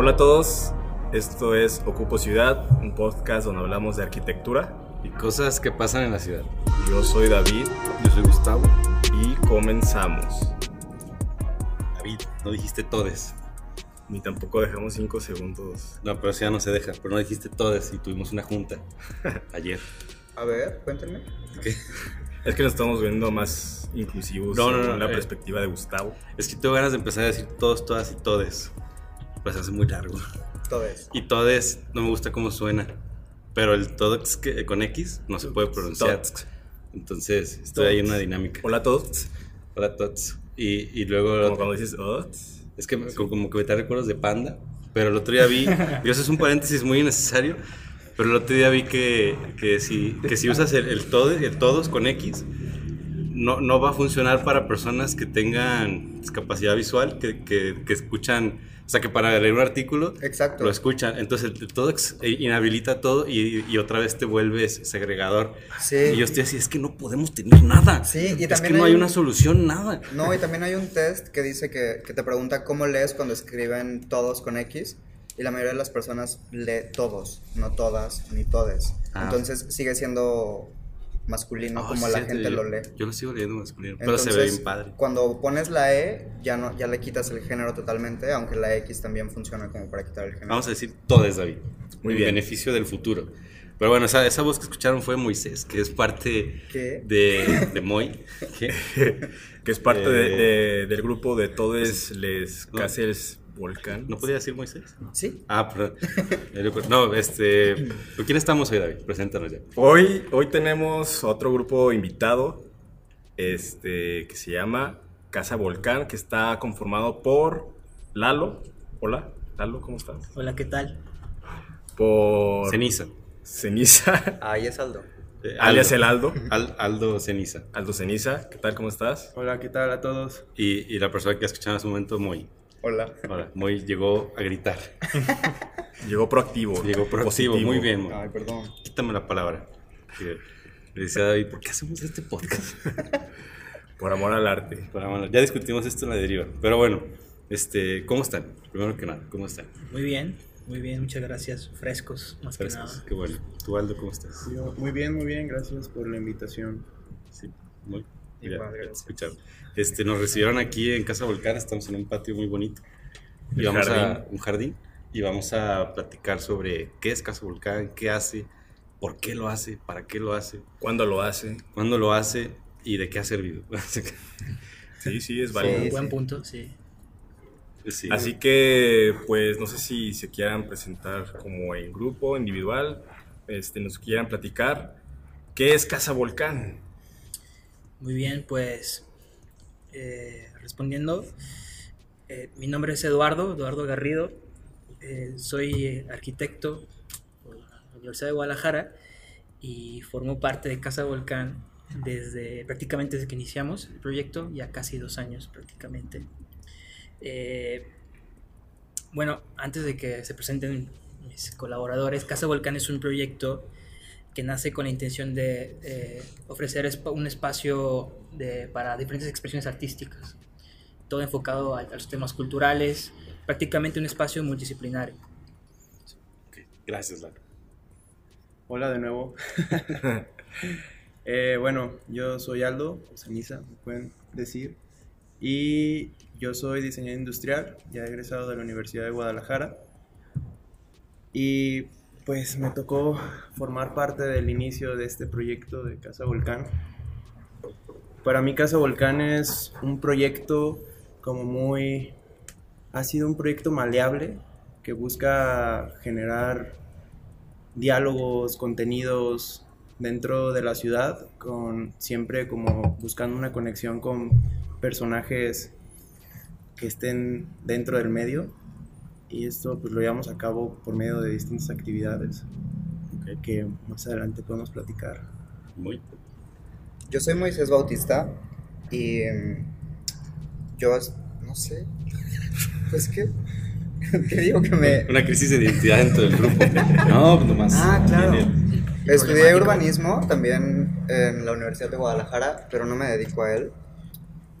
Hola a todos, esto es Ocupo Ciudad, un podcast donde hablamos de arquitectura. Y cosas que pasan en la ciudad. Yo soy David Yo soy Gustavo. y comenzamos. David, no dijiste todes. Ni tampoco dejamos 5 segundos. No, pero eso ya no se deja. Pero no dijiste todes y tuvimos una junta ayer. A ver, cuéntenme. ¿Qué? Es que nos estamos viendo más inclusivos No, no, no, en la eh. perspectiva de Gustavo. Es que tengo ganas de empezar a decir todos, todas y todes. Pues hace muy largo. Todo es. Y todes no me gusta cómo suena. Pero el todex que- con X no se puede pronunciar. Entonces estoy ahí en una dinámica. Hola todos. Hola, tots. Y, y Como luego cuando dices, "Oh", Es que me- como que me trae recuerdos de Panda, pero el otro día vi, eso es un paréntesis muy innecesario, pero el otro día vi que, que, si, que si usas el, el, el todos con X, no, no va a funcionar para personas que tengan discapacidad visual, que, que, que escuchan, o sea, que para leer un artículo Exacto. lo escuchan. Entonces el todex inhabilita todo y, y otra vez te vuelves segregador. Sí. Y yo estoy así, es que no podemos tener nada. Sí, y es también que no hay hay un- una solución, nada. No, y también hay un test que dice que, que te pregunta cómo lees cuando escriben todos con X. Y la mayoría de las personas lee todos, no todas ni todes. Ah. Entonces sigue siendo masculino Ah, como sí, la gente yo- lo lee. Yo lo sigo leyendo masculino, pero se ve Entonces, bien padre. Cuando pones la E, ya, no, ya le quitas el género totalmente, aunque la X también funciona como para quitar el género. Vamos a decir todes, David. Muy en bien. beneficio del futuro. Pero bueno, esa, esa voz que escucharon fue Moisés, que es parte ¿Qué? de, de Moy. ¿Qué? que es parte de- Eh, de- del grupo de Todes Les No. Volcán. ¿No podía decir Moisés? Sí. Ah, perdón. No, este. ¿Con quién estamos hoy, David? Preséntanos ya. Hoy, hoy tenemos otro grupo invitado este, que se llama Casa Volcán, que está conformado por Lalo. Hola, Lalo, ¿cómo estás? Hola, ¿qué tal? Por Ceniza. Ceniza, Ahí es Aldo. Eh, alias el Aldo. Al- Aldo Ceniza. Aldo Ceniza, ¿qué tal? ¿Cómo estás? Hola, ¿qué tal a todos? Y, y la persona que escucharon hace un momento, Moy. Hola. Ahora, Moy llegó a gritar. Llegó proactivo. Llegó proactivo. positivo. Muy bien, Moy. Ay, perdón. Quítame la palabra. Que Le decía a David, ¿por qué hacemos este podcast? Por amor al arte. Pero bueno, ya discutimos esto en la deriva. Pero bueno, este, ¿cómo están? Primero que nada, ¿cómo están? Muy bien, muy bien, muchas gracias. Frescos, más que Frescos. nada. Qué bueno. ¿Tú, Aldo, cómo estás? Yo, muy bien, muy bien, gracias por la invitación. Sí, muy. Igual, Ya, escucharon. Este, nos recibieron aquí en Casa Volcán, estamos en un patio muy bonito. Y vamos a jardín. un jardín y vamos a platicar sobre qué es Casa Volcán, qué hace, por qué lo hace, para qué lo hace, ¿Cuándo lo hace? cuándo lo hace y de qué ha servido. Sí, sí, es válido. Sí, Buen punto, sí. Sí. Así que, pues, no sé si se quieran presentar como en grupo, individual, este, nos quieran platicar. ¿Qué es Casa Volcán? Muy bien, pues eh, respondiendo, eh, mi nombre es Eduardo, Eduardo Garrido, eh, soy arquitecto por la Universidad de Guadalajara y formo parte de Casa Volcán desde prácticamente desde que iniciamos el proyecto, ya casi dos años prácticamente. Eh, bueno, antes de que se presenten mis colaboradores, Casa Volcán es un proyecto que nace con la intención de eh, ofrecer un espacio de- para diferentes expresiones artísticas, todo enfocado a, a los temas culturales, prácticamente un espacio multidisciplinario. Ok, Gracias, Lalo. Hola de nuevo. Eh, bueno, yo soy Aldo, o Ceniza, me pueden decir. Y yo soy diseñador industrial, ya egresado de la Universidad de Guadalajara. Y pues me tocó formar parte del inicio de este proyecto de Casa Volcán. Para mí Casa Volcán es un proyecto como muy... Ha sido un proyecto maleable que busca generar diálogos, contenidos dentro de la ciudad, con siempre como buscando una conexión con personajes que estén dentro del medio. Y esto pues lo llevamos a cabo por medio de distintas actividades que más adelante podemos platicar. Muy. Yo soy Moisés Bautista y mm, yo es- no sé. Pues que ¿qué digo que me Una crisis de identidad dentro del grupo. No, pues nomás. Ah, claro. Estudié urbanismo también en la Universidad de Guadalajara, pero no me dedico a él,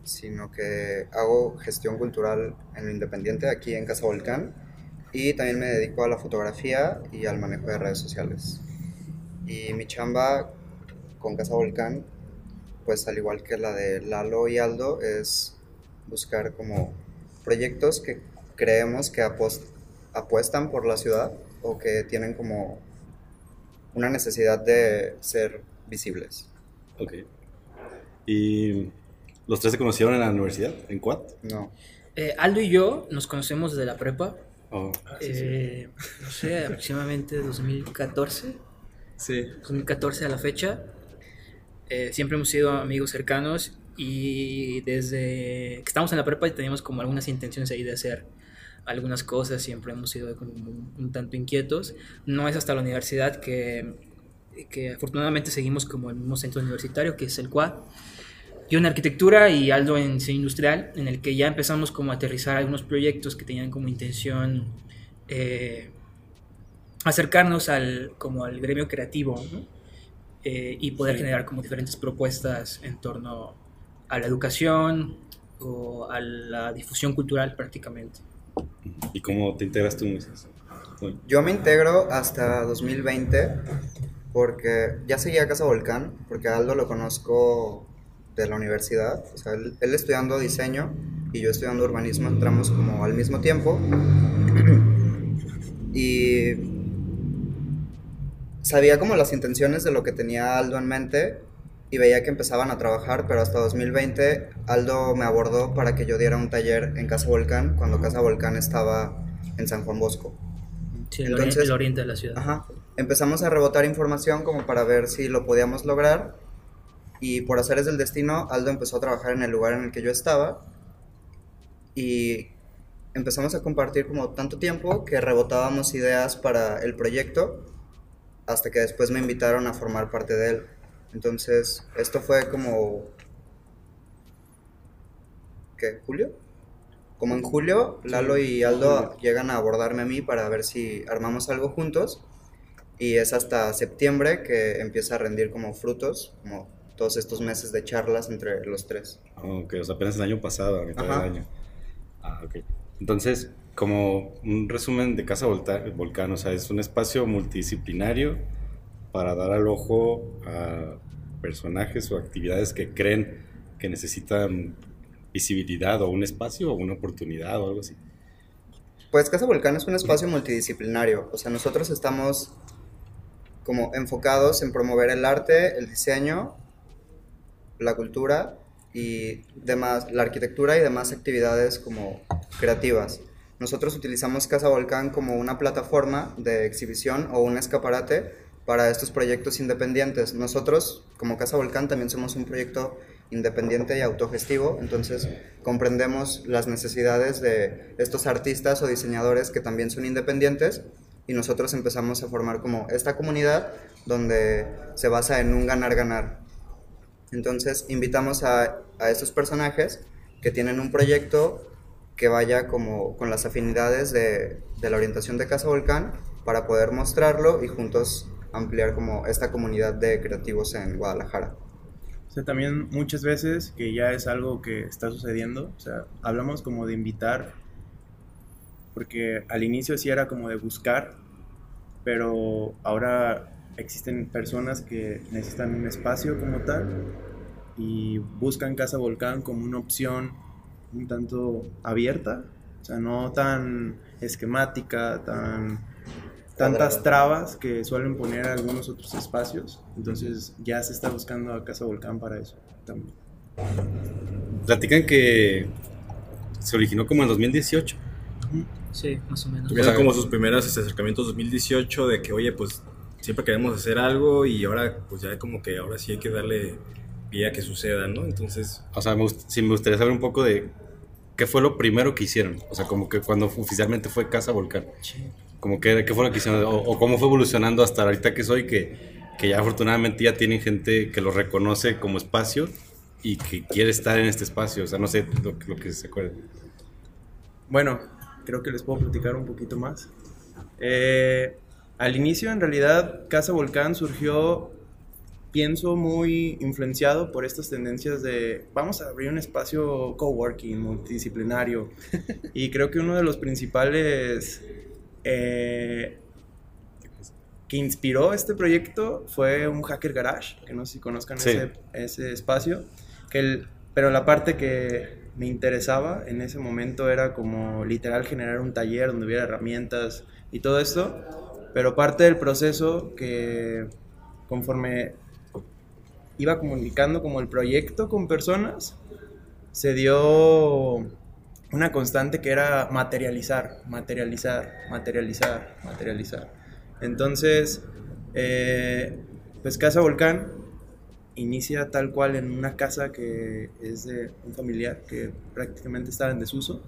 sino que hago gestión cultural en lo independiente aquí en Casa Volcán y también me dedico a la fotografía y al manejo de redes sociales. Y mi chamba con Casa Volcán, pues al igual que la de Lalo y Aldo, es buscar como proyectos que creemos que apuestan por la ciudad o que tienen como una necesidad de ser visibles. Ok. ¿Y los tres se conocieron en la universidad? ¿En Quad? No. Eh, Aldo y yo nos conocemos desde la prepa, Oh, eh, no sé, aproximadamente 2014, Sí. 2014 a la fecha. Eh, siempre hemos sido amigos cercanos y desde que estamos en la prepa teníamos como algunas intenciones ahí de hacer algunas cosas, siempre hemos sido como un, un tanto inquietos. No es hasta la universidad que, que afortunadamente seguimos como el mismo centro universitario, que es el CUAD. Yo en arquitectura y Aldo en diseño industrial, en el que ya empezamos como a aterrizar algunos proyectos que tenían como intención eh, acercarnos al, como al gremio creativo ¿no? Eh, y poder generar como diferentes propuestas en torno a la educación o a la difusión cultural prácticamente. ¿Y cómo te integras tú, Moisés? Yo me integro hasta 2020 porque ya seguía a Casa Volcán, porque a Aldo lo conozco de la universidad, o sea, él, él estudiando diseño y yo estudiando urbanismo entramos como al mismo tiempo y sabía como las intenciones de lo que tenía Aldo en mente y veía que empezaban a trabajar, pero hasta 2020 Aldo me abordó para que yo diera un taller en Casa Volcán cuando Casa Volcán estaba en San Juan Bosco. Sí, el, Entonces- el oriente de la ciudad. Ajá. Empezamos a rebotar información como para ver si lo podíamos lograr. Y por hacer del destino, Aldo empezó a trabajar en el lugar en el que yo estaba. Y empezamos a compartir como tanto tiempo que rebotábamos ideas para el proyecto. Hasta que después me invitaron a formar parte de él. Entonces, esto fue como. ¿Qué? ¿Julio? Como en julio, Lalo y Aldo llegan a abordarme a mí para ver si armamos algo juntos. Y es hasta septiembre que empieza a rendir como frutos, como todos estos meses de charlas entre los tres. ok, o sea, apenas el año pasado, a mitad Ajá. del año. Ah, ok. Entonces, como un resumen de Casa Volcán, o sea, es un espacio multidisciplinario para dar al ojo a personajes o actividades que creen que necesitan visibilidad o un espacio o una oportunidad o algo así. Pues Casa Volcán es un espacio multidisciplinario, o sea, nosotros estamos como enfocados en promover el arte, el diseño, la cultura y demás, la arquitectura y demás actividades como creativas. Nosotros utilizamos Casa Volcán como una plataforma de exhibición o un escaparate para estos proyectos independientes. Nosotros, como Casa Volcán, también somos un proyecto independiente y autogestivo, entonces comprendemos las necesidades de estos artistas o diseñadores que también son independientes y nosotros empezamos a formar como esta comunidad donde se basa en un ganar-ganar. Entonces invitamos a, a estos personajes que tienen un proyecto que vaya como con las afinidades de, de la orientación de Casa Volcán para poder mostrarlo y juntos ampliar como esta comunidad de creativos en Guadalajara. O sea, también muchas veces que ya es algo que está sucediendo, o sea, hablamos como de invitar, porque al inicio sí era como de buscar, pero ahora existen personas que necesitan un espacio como tal y buscan Casa Volcán como una opción un tanto abierta, o sea, no tan esquemática, tan tantas trabas que suelen poner algunos otros espacios. Entonces ya se está buscando a Casa Volcán para eso también. Platican que se originó como en 2018. Sí, más o menos. Tuvieron como sus primeros acercamientos 2018 de que, oye, pues siempre queremos hacer algo y ahora, pues ya como que ahora sí hay que darle pie a que suceda, ¿no? Entonces, O sea, me, sí me gustaría saber un poco de qué fue lo primero que hicieron. O sea, como que cuando oficialmente fue Casa Volcán. Como que, qué fue lo que hicieron. O, o cómo fue evolucionando hasta ahorita que soy, que, que ya afortunadamente ya tienen gente que lo reconoce como espacio y que quiere estar en este espacio. O sea, no sé lo, lo que se acuerden. Bueno, creo que les puedo platicar un poquito más. Eh, al inicio, en realidad, Casa Volcán surgió, pienso, muy influenciado por estas tendencias de vamos a abrir un espacio coworking multidisciplinario. y creo que uno de los principales eh, que inspiró este proyecto fue un Hacker Garage, que no sé si conozcan Sí. ese, ese espacio, que el, pero la parte que me interesaba en ese momento era como literal generar un taller donde hubiera herramientas y todo esto, pero parte del proceso que conforme iba comunicando como el proyecto con personas, se dio una constante que era materializar, materializar, materializar, materializar. Entonces, eh, pues Casa Volcán inicia tal cual en una casa que es de un familiar que prácticamente estaba en desuso.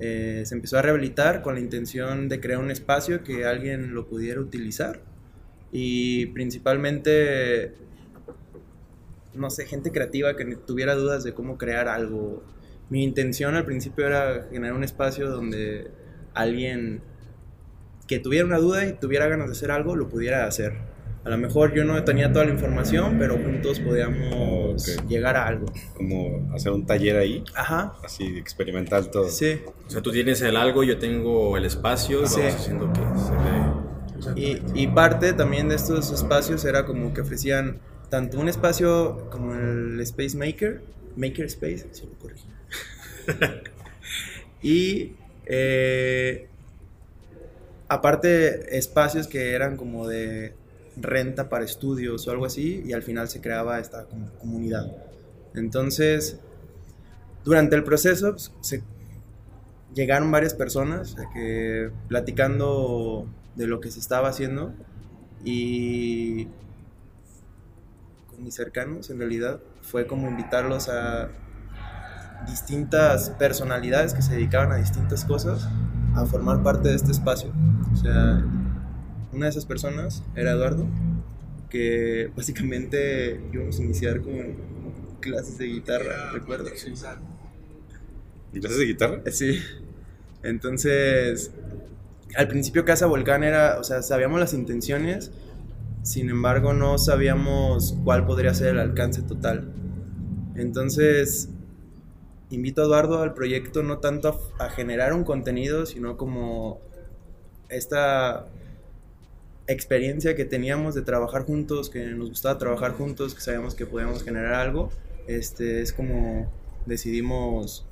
Eh, se empezó a rehabilitar con la intención de crear un espacio que alguien lo pudiera utilizar y principalmente, no sé, gente creativa que tuviera dudas de cómo crear algo. Mi intención al principio era generar un espacio donde alguien que tuviera una duda y tuviera ganas de hacer algo, lo pudiera hacer. A lo mejor yo no tenía toda la información, pero juntos podíamos llegar a algo. Como hacer un taller ahí, Ajá, así experimental todo. sí. O sea, tú tienes el algo, yo tengo el espacio y Sí. vamos haciendo que se ve. Y, y parte también de estos espacios era como que ofrecían tanto un espacio como el Space Maker, Maker Space, si lo corrijo. y eh, aparte espacios que eran como de renta para estudios o algo así y al final se creaba esta comunidad. Entonces, durante el proceso pues, llegaron varias personas que platicando de lo que se estaba haciendo y con mis cercanos en realidad fue como invitarlos a distintas personalidades que se dedicaban a distintas cosas a formar parte de este espacio. Una de esas personas era Eduardo, que básicamente íbamos a iniciar con clases de guitarra, recuerdo. ¿Y clases de guitarra? Sí. Entonces, al principio Casa Volcán era, o sea, sabíamos las intenciones, sin embargo no sabíamos cuál podría ser el alcance total. Entonces, invito a Eduardo al proyecto no tanto a, a generar un contenido, sino como esta experiencia que teníamos de trabajar juntos, que nos gustaba trabajar juntos, que sabíamos que podíamos generar algo, este, es como decidimos,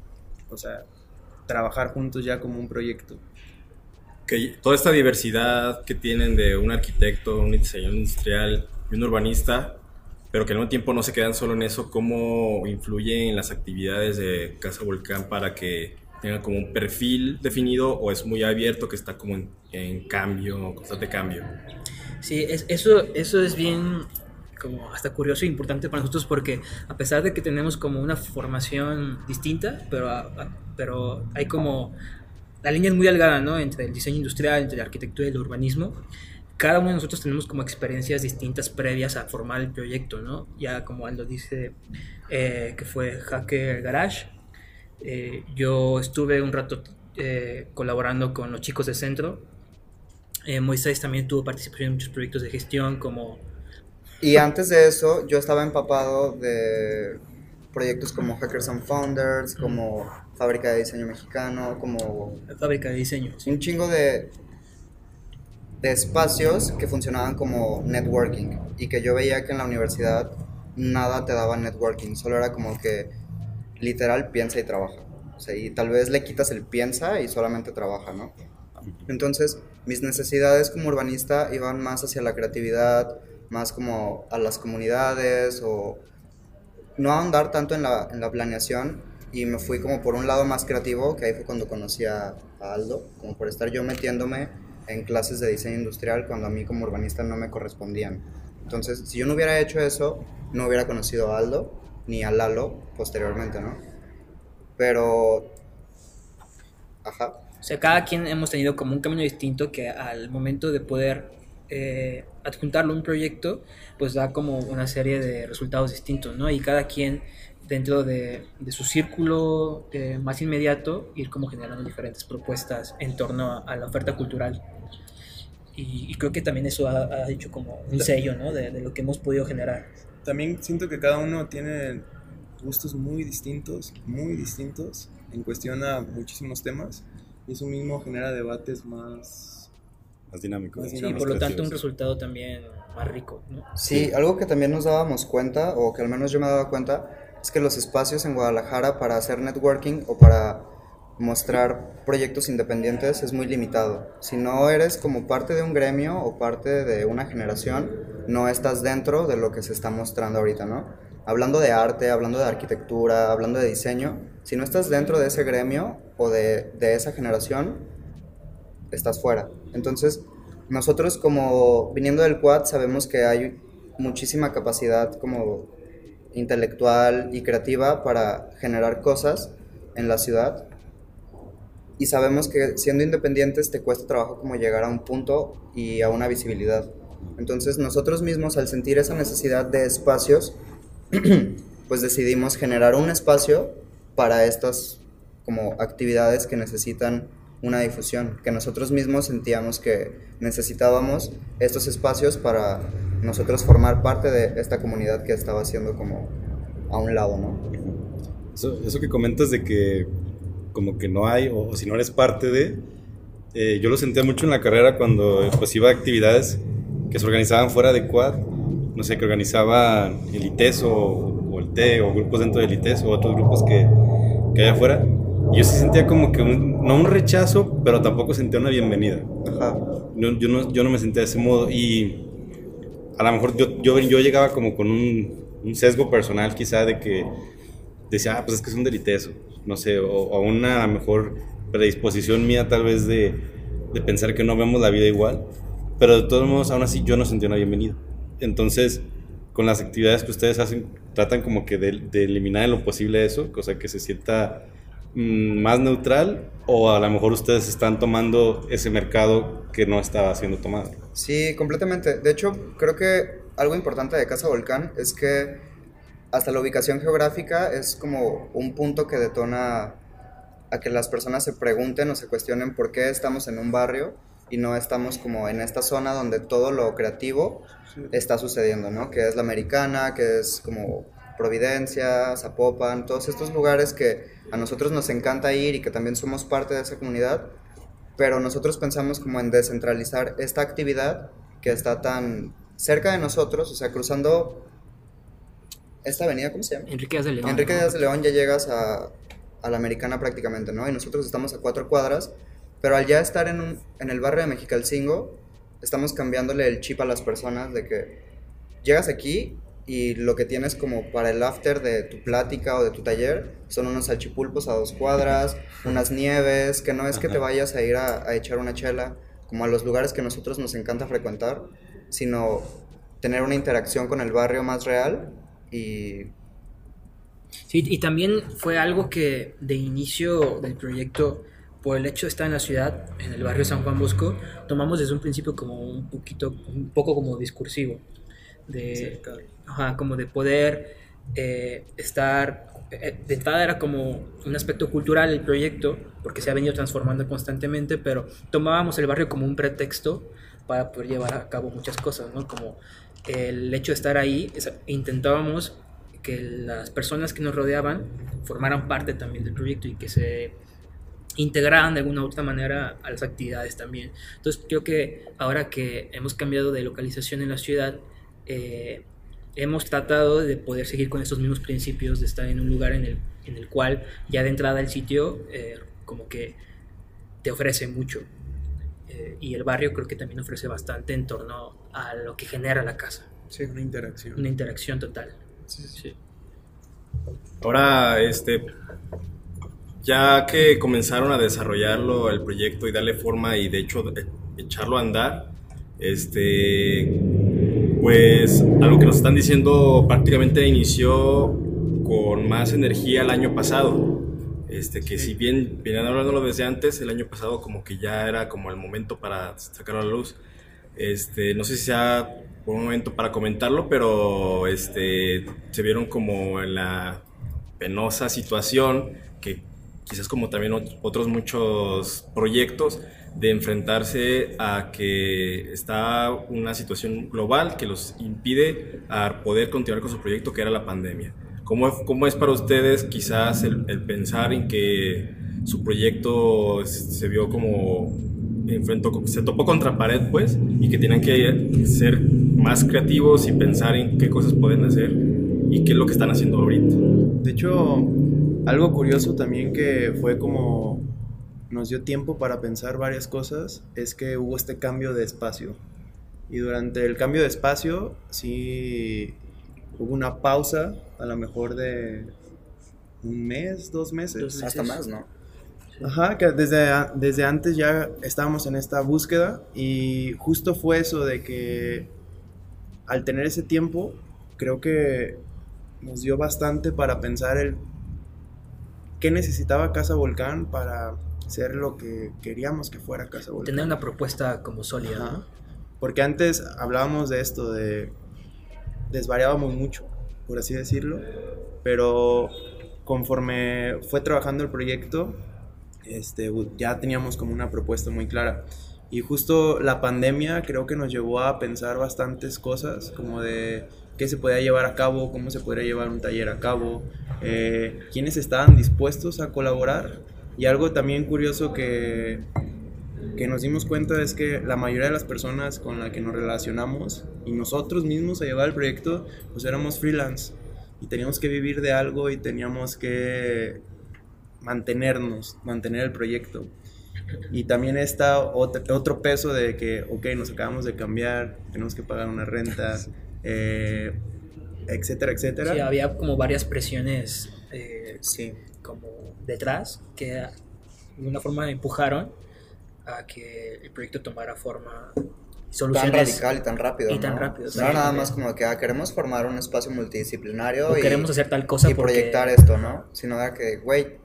o sea, trabajar juntos ya como un proyecto. Que toda esta diversidad que tienen de un arquitecto, un diseñador industrial y un urbanista, pero que al mismo tiempo no se quedan solo en eso, cómo influye en las actividades de Casa Volcán para que tenga como un perfil definido o es muy abierto que está como en, en cambio, constante cambio. Sí, es, eso, eso es bien como hasta curioso e importante para nosotros porque a pesar de que tenemos como una formación distinta, pero, a- a- pero hay como la línea es muy delgada, ¿no? Entre el diseño industrial, entre la arquitectura y el urbanismo. Cada uno de nosotros tenemos como experiencias distintas previas a formar el proyecto, ¿no? Ya como Aldo dice, eh, que fue Hacker Garage. Eh, yo estuve un rato eh, colaborando con los chicos de centro. Eh, Moisés también tuvo participación en muchos proyectos de gestión como Y antes de eso, yo estaba empapado de proyectos como Hackers and Founders, como Fábrica de Diseño Mexicano, como la fábrica de diseño. ¿sí? un chingo de, de espacios que funcionaban como networking y que yo veía que en la universidad nada te daba networking, solo era como que literal piensa y trabaja. O sea, y tal vez le quitas el piensa y solamente trabaja, ¿no? Entonces, mis necesidades como urbanista iban más hacia la creatividad, más como a las comunidades o no ahondar tanto en la, en la planeación y me fui como por un lado más creativo, que ahí fue cuando conocí a, a Aldo, como por estar yo metiéndome en clases de diseño industrial cuando a mí como urbanista no me correspondían. Entonces, si yo no hubiera hecho eso, no hubiera conocido a Aldo ni a Lalo posteriormente, ¿no? Pero... Ajá. O sea, cada quien hemos tenido como un camino distinto que al momento de poder eh, adjuntarlo a un proyecto, pues da como una serie de resultados distintos, ¿no? Y cada quien dentro de, de su círculo eh, más inmediato ir como generando diferentes propuestas en torno a, a la oferta cultural. Y, y creo que también eso ha, ha hecho como un sello, ¿no? De, de lo que hemos podido generar. También siento que cada uno tiene gustos muy distintos, muy distintos en cuestión a muchísimos temas. Y eso mismo genera debates más... Más dinámico. Más Sí, dinámicos. por lo tanto un resultado también más rico, ¿no? Sí, algo que también nos dábamos cuenta, o que al menos yo me daba cuenta, es que los espacios en Guadalajara para hacer networking o para mostrar proyectos independientes es muy limitado. Si no eres como parte de un gremio o parte de una generación, no estás dentro de lo que se está mostrando ahorita, ¿no? Hablando de arte, hablando de arquitectura, hablando de diseño, si no estás dentro de ese gremio o de, de esa generación, estás fuera. Entonces, nosotros como viniendo del quad sabemos que hay muchísima capacidad como intelectual y creativa para generar cosas en la ciudad y sabemos que siendo independientes te cuesta trabajo como llegar a un punto y a una visibilidad. Entonces nosotros mismos al sentir esa necesidad de espacios, pues decidimos generar un espacio para estas como actividades que necesitan una difusión, que nosotros mismos sentíamos que necesitábamos estos espacios para nosotros formar parte de esta comunidad que estaba haciendo como a un lado, ¿no? Eso, eso que comentas de que como que no hay, o, o si no eres parte de, eh, yo lo sentía mucho en la carrera cuando pues iba a actividades que se organizaban fuera de Quad, no sé, que organizaban el ITES o, o el TE o grupos dentro del ITES o otros grupos que, que hay afuera. Y yo sí sentía como que un- no un rechazo, pero tampoco sentía una bienvenida. Ajá. No, yo, no, yo no me sentía de ese modo y a lo mejor yo, yo, yo llegaba como con un, un sesgo personal quizá de que decía, ah, pues es que es un deliteso, no sé, o, o una a lo mejor predisposición mía tal vez de, de pensar que no vemos la vida igual, pero de todos modos aún así yo no sentía una bienvenida. Entonces, con las actividades que ustedes hacen, tratan como que de, de eliminar en lo posible eso, cosa que se sienta mm, más neutral o a lo mejor ustedes están tomando ese mercado que no estaba siendo tomado. Sí, completamente. De hecho, creo que algo importante de Casa Volcán es que hasta la ubicación geográfica es como un punto que detona a que las personas se pregunten o se cuestionen por qué estamos en un barrio y no estamos como en esta zona donde todo lo creativo está sucediendo, ¿no? Que es la americana, que es como Providencia, Zapopan, todos estos lugares que a nosotros nos encanta ir y que también somos parte de esa comunidad, pero nosotros pensamos como en descentralizar esta actividad que está tan cerca de nosotros, o sea, cruzando esta avenida, ¿cómo se llama? Enrique Díaz de León. Enrique ¿no? Díaz de León ya llegas a, a la americana prácticamente, ¿no? Y nosotros estamos a cuatro cuadras, pero al ya estar en, un- en el barrio de Mexicalcingo, estamos cambiándole el chip a las personas de que llegas aquí y lo que tienes como para el after de tu plática o de tu taller son unos salchipulpos a dos cuadras, unas nieves, que no es que te vayas a ir a, a echar una chela como a los lugares que nosotros nos encanta frecuentar, sino tener una interacción con el barrio más real y Sí, y también fue algo que de inicio del proyecto, por el hecho de estar en la ciudad, en el barrio San Juan Bosco, tomamos desde un principio como un poquito, un poco como discursivo, de, ajá, como de poder eh, estar, eh, de entrada era como un aspecto cultural el proyecto, porque se ha venido transformando constantemente, pero tomábamos el barrio como un pretexto para poder llevar a cabo muchas cosas, ¿no? Como el hecho de estar ahí, intentábamos que las personas que nos rodeaban formaran parte también del proyecto y que se integraran de alguna u otra manera a las actividades también. Entonces creo que ahora que hemos cambiado de localización en la ciudad, eh, hemos tratado de poder seguir con estos mismos principios, de estar en un lugar en el, en el cual ya de entrada el sitio eh, como que te ofrece mucho. Eh, y el barrio creo que también ofrece bastante en torno a lo que genera la casa. Sí, una interacción. Una interacción total. Sí. Ahora, este, ya que comenzaron a desarrollarlo, el proyecto y darle forma y de hecho e- echarlo a andar, este, pues algo que nos están diciendo prácticamente inició con más energía el año pasado. Este, que si bien venían hablándolo desde antes, el año pasado como que ya era como el momento para sacarlo a la luz. Este, no sé si sea buen momento para comentarlo, pero este, se vieron como en la penosa situación que quizás como también ot- otros muchos proyectos de enfrentarse a que está una situación global que los impide a poder continuar con su proyecto que era la pandemia. ¿Cómo, cómo es para ustedes quizás el, el pensar en que su proyecto se vio como enfrentó, se topó contra pared, pues, y que tienen que ser más creativos y pensar en qué cosas pueden hacer y qué es lo que están haciendo ahorita. De hecho, algo curioso también que fue como nos dio tiempo para pensar varias cosas es que hubo este cambio de espacio. Y durante el cambio de espacio, sí hubo una pausa, a lo mejor de un mes, dos meses. Hasta más, ¿no? Ajá, que desde, desde antes ya estábamos en esta búsqueda y justo fue eso de que al tener ese tiempo, creo que nos dio bastante para pensar el qué necesitaba Casa Volcán para ser lo que queríamos que fuera Casa Volcán. Tener una propuesta como sólida. Porque antes hablábamos de esto, de desvariábamos mucho, por así decirlo, pero conforme fue trabajando el proyecto, este, ya teníamos como una propuesta muy clara. Y justo la pandemia creo que nos llevó a pensar bastantes cosas, como de qué se podía llevar a cabo, cómo se podría llevar un taller a cabo, eh, quiénes estaban dispuestos a colaborar. Y algo también curioso que, que nos dimos cuenta es que la mayoría de las personas con las que nos relacionamos y nosotros mismos a llevar el proyecto, pues éramos freelance y teníamos que vivir de algo y teníamos que mantenernos, mantener el proyecto. Y también está otro, peso de que, ok, nos acabamos de cambiar, tenemos que pagar una renta, eh, etcétera, etcétera. Sí, había como varias presiones eh, sí. como detrás que de una forma empujaron a que el proyecto tomara forma tan radical y tan rápido. Y tan rápido. No, nada más como que ah, queremos formar un espacio multidisciplinario. y, queremos hacer tal cosa. Y proyectar esto, ¿no? Sino que, güey,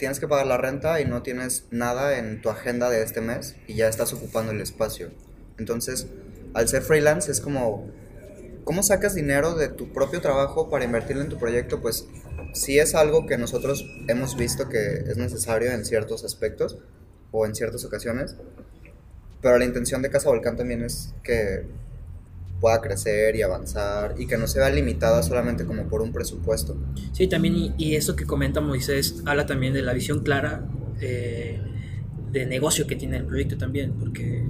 tienes que pagar la renta y no tienes nada en tu agenda de este mes y ya estás ocupando el espacio. Entonces, al ser freelance es como, ¿cómo sacas dinero de tu propio trabajo para invertirlo en tu proyecto? Pues sí es algo que nosotros hemos visto que es necesario en ciertos aspectos o en ciertas ocasiones, pero la intención de Casa Volcán también es que pueda crecer y avanzar y que no se vea limitada solamente como por un presupuesto. Sí, también, y, eso que comenta Moisés habla también de la visión clara eh, de negocio que tiene el proyecto también, porque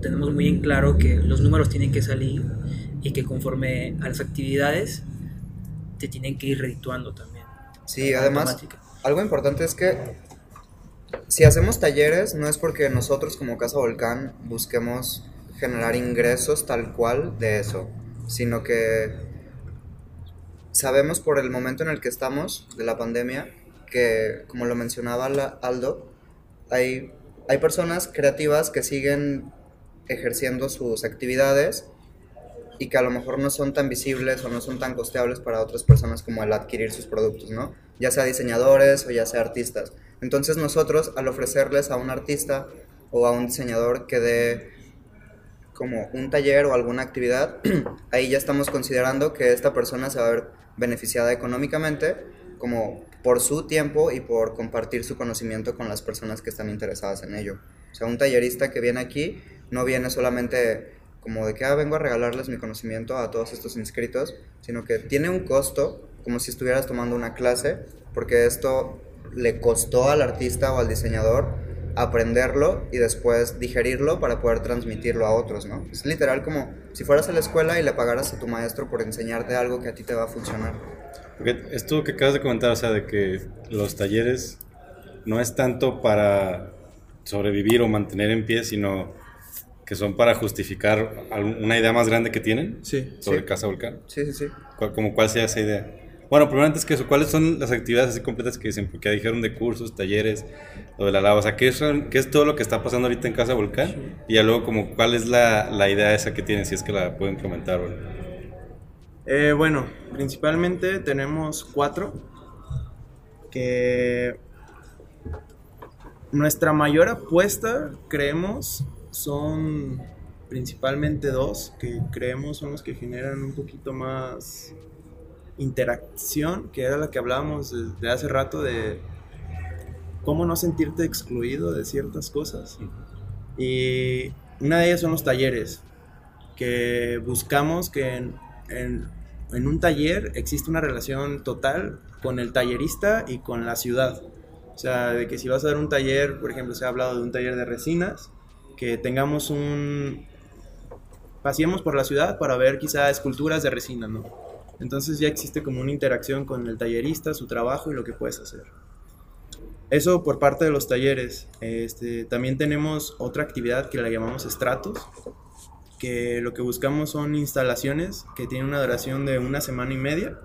tenemos muy en claro que los números tienen que salir y que conforme a las actividades te tienen que ir redituando también. Sí, además, algo importante es que si hacemos talleres, no es porque nosotros como Casa Volcán busquemos generar ingresos tal cual de eso, sino que sabemos por el momento en el que estamos de la pandemia que, como lo mencionaba Aldo, hay, hay personas creativas que siguen ejerciendo sus actividades y que a lo mejor no son tan visibles o no son tan costeables para otras personas como el adquirir sus productos, ¿no? Ya sea diseñadores o ya sea artistas. Entonces nosotros al ofrecerles a un artista o a un diseñador que dé como un taller o alguna actividad, ahí ya estamos considerando que esta persona se va a ver beneficiada económicamente como por su tiempo y por compartir su conocimiento con las personas que están interesadas en ello. O sea, un tallerista que viene aquí no viene solamente como de que ah, vengo a regalarles mi conocimiento a todos estos inscritos, sino que tiene un costo como si estuvieras tomando una clase, porque esto le costó al artista o al diseñador aprenderlo y después digerirlo para poder transmitirlo a otros, ¿no? Es literal como si fueras a la escuela y le pagaras a tu maestro por enseñarte algo que a ti te va a funcionar. Porque esto que acabas de comentar, o sea, de que los talleres no es tanto para sobrevivir o mantener en pie, sino que son para justificar una idea más grande que tienen sí, sobre Casa Volcán. Sí, sí, sí. Como cuál sea esa idea. Bueno, primero antes que eso, ¿cuáles son las actividades así completas que dicen? Porque dijeron de cursos, talleres, lo de la lava. O sea, ¿qué es, qué es todo lo que está pasando ahorita en Casa Volcán? Y ya luego, como, ¿cuál es la, la, idea esa que tienen? Si es que la pueden comentar. Eh, bueno, principalmente tenemos cuatro. Que nuestra mayor apuesta, creemos, son principalmente dos, que creemos son los que generan un poquito más interacción, que era la que hablábamos de hace rato de cómo no sentirte excluido de ciertas cosas. Y una de ellas son los talleres, que buscamos que en, en, un taller existe una relación total con el tallerista y con la ciudad. O sea, de que si vas a dar un taller, por ejemplo, se ha hablado de un taller de resinas, que tengamos un... Paseemos por la ciudad para ver quizá esculturas de resina, ¿no? Entonces ya existe como una interacción con el tallerista, su trabajo y lo que puedes hacer. Eso por parte de los talleres. Este, también tenemos otra actividad que la llamamos estratos, que lo que buscamos son instalaciones que tienen una duración de una semana y media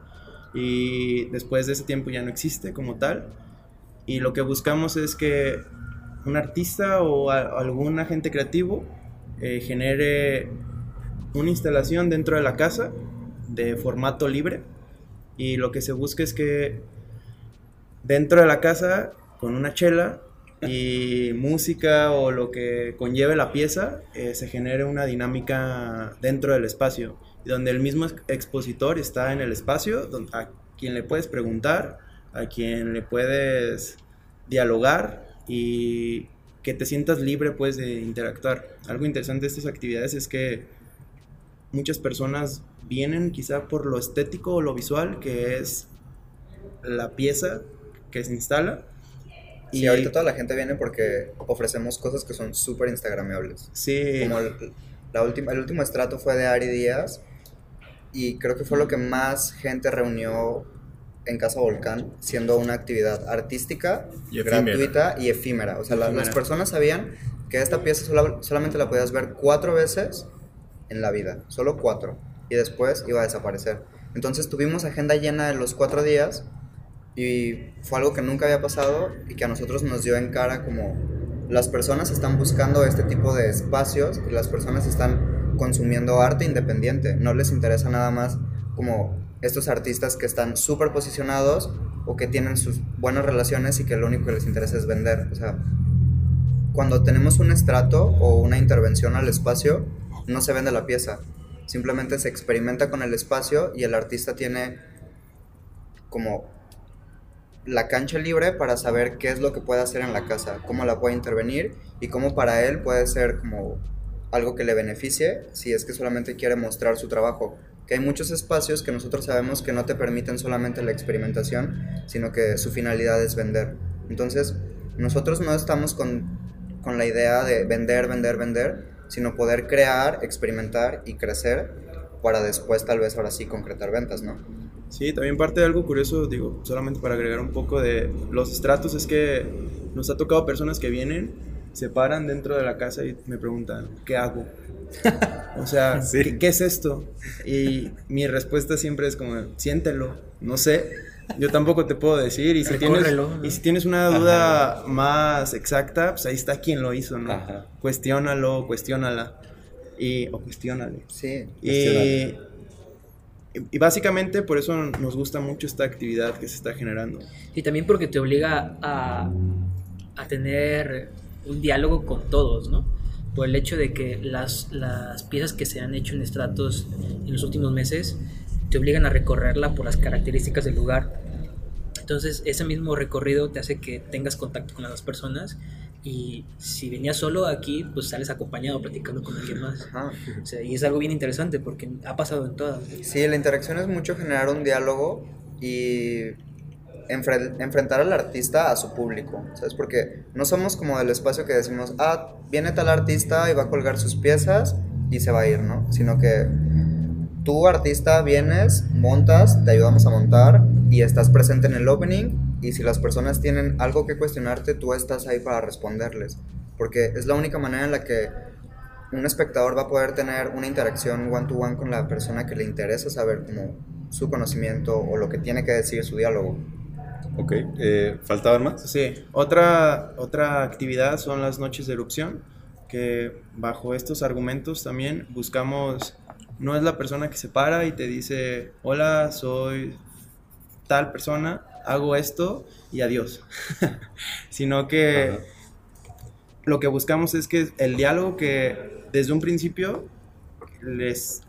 y después de ese tiempo ya no existe como tal. Y lo que buscamos es que un artista o algún agente creativo eh, genere una instalación dentro de la casa de formato libre y lo que se busca es que dentro de la casa con una chela y música o lo que conlleve la pieza, eh, se genere una dinámica dentro del espacio, donde el mismo expositor está en el espacio, a quien le puedes preguntar, a quien le puedes dialogar y que te sientas libre pues de interactuar. Algo interesante de estas actividades es que muchas personas vienen quizá por lo estético o lo visual, que es la pieza que se instala, y ahorita toda la gente viene porque ofrecemos cosas que son súper instagramables. Sí. Como el, la última, el último estrato fue de Ari Díaz y creo que fue lo que más gente reunió en Casa Volcán, siendo una actividad artística, gratuita y efímera. O sea, las personas sabían que esta pieza solamente la podías ver cuatro veces en la vida, solo cuatro, y después iba a desaparecer. Entonces tuvimos agenda llena de los cuatro días y fue algo que nunca había pasado y que a nosotros nos dio en cara como las personas están buscando este tipo de espacios y las personas están consumiendo arte independiente. No les interesa nada más como estos artistas que están súper posicionados o que tienen sus buenas relaciones y que lo único que les interesa es vender. O sea, cuando tenemos un estrato o una intervención al espacio, no se vende la pieza. Simplemente se experimenta con el espacio y el artista tiene como la cancha libre para saber qué es lo que puede hacer en la casa, cómo la puede intervenir y cómo para él puede ser como algo que le beneficie si es que solamente quiere mostrar su trabajo. Que hay muchos espacios que nosotros sabemos que no te permiten solamente la experimentación, sino que su finalidad es vender. Entonces, nosotros no estamos con, con la idea de vender, vender, vender, sino poder crear, experimentar y crecer para después tal vez ahora sí concretar ventas, ¿no? Sí, también parte de algo curioso, digo, solamente para agregar un poco de los estratos, es que nos ha tocado personas que vienen, se paran dentro de la casa y me preguntan, ¿qué hago? O sea, ¿qué, es esto? Y mi respuesta siempre es como, siéntelo, no sé, yo tampoco te puedo decir. Y si, tienes, y si tienes una duda más exacta, pues ahí está quien lo hizo, ¿no? Ajá. Cuestiónalo, cuestiónala. Y, o cuestiónale. Sí. Y, y básicamente por eso nos gusta mucho esta actividad que se está generando. Y también porque te obliga a, a tener un diálogo con todos, ¿no? Por el hecho de que las, las piezas que se han hecho en estratos en los últimos meses te obligan a recorrerla por las características del lugar. Entonces ese mismo recorrido te hace que tengas contacto con las dos personas y si venías solo aquí, pues sales acompañado platicando con alguien más. O sea, y es algo bien interesante porque ha pasado en todas. Sí, la interacción es mucho generar un diálogo y enfrentar al artista a su público, ¿sabes? Porque no somos como del espacio que decimos, ah, viene tal artista y va a colgar sus piezas y se va a ir, ¿no? Sino que tú, artista, vienes, montas, te ayudamos a montar y estás presente en el opening y si las personas tienen algo que cuestionarte, tú estás ahí para responderles. Porque es la única manera en la que un espectador va a poder tener una interacción one-to-one con la persona que le interesa saber como su conocimiento o lo que tiene que decir su diálogo. Ok, eh, ¿faltaban más? Sí, otra, otra actividad son las noches de erupción, que bajo estos argumentos también buscamos, no es la persona que se para y te dice, hola, soy tal persona, hago esto y adiós. Sino que lo que buscamos es que el diálogo que desde un principio les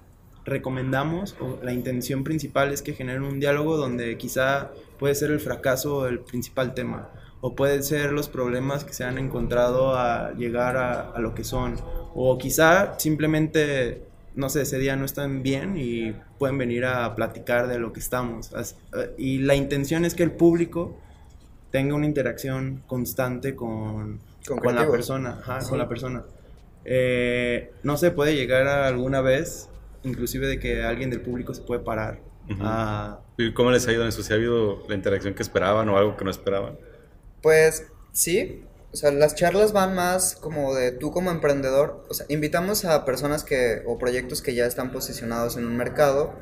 recomendamos, o la intención principal es que generen un diálogo donde quizá puede ser el fracaso el principal tema, o pueden ser los problemas que se han encontrado a llegar a, a lo que son, o quizá simplemente no sé, ese día no están bien y pueden venir a platicar de lo que estamos. Y la intención es que el público tenga una interacción constante con, Con con la persona. Ajá, Sí. con la persona. Eh, no se puede llegar a alguna vez, inclusive de que alguien del público se puede parar a... ¿Y cómo les ha ido en eso? ¿Si ha habido la interacción que esperaban o algo que no esperaban? Pues sí, o sea, las charlas van más como de tú como emprendedor, o sea, invitamos a personas que o proyectos que ya están posicionados en un mercado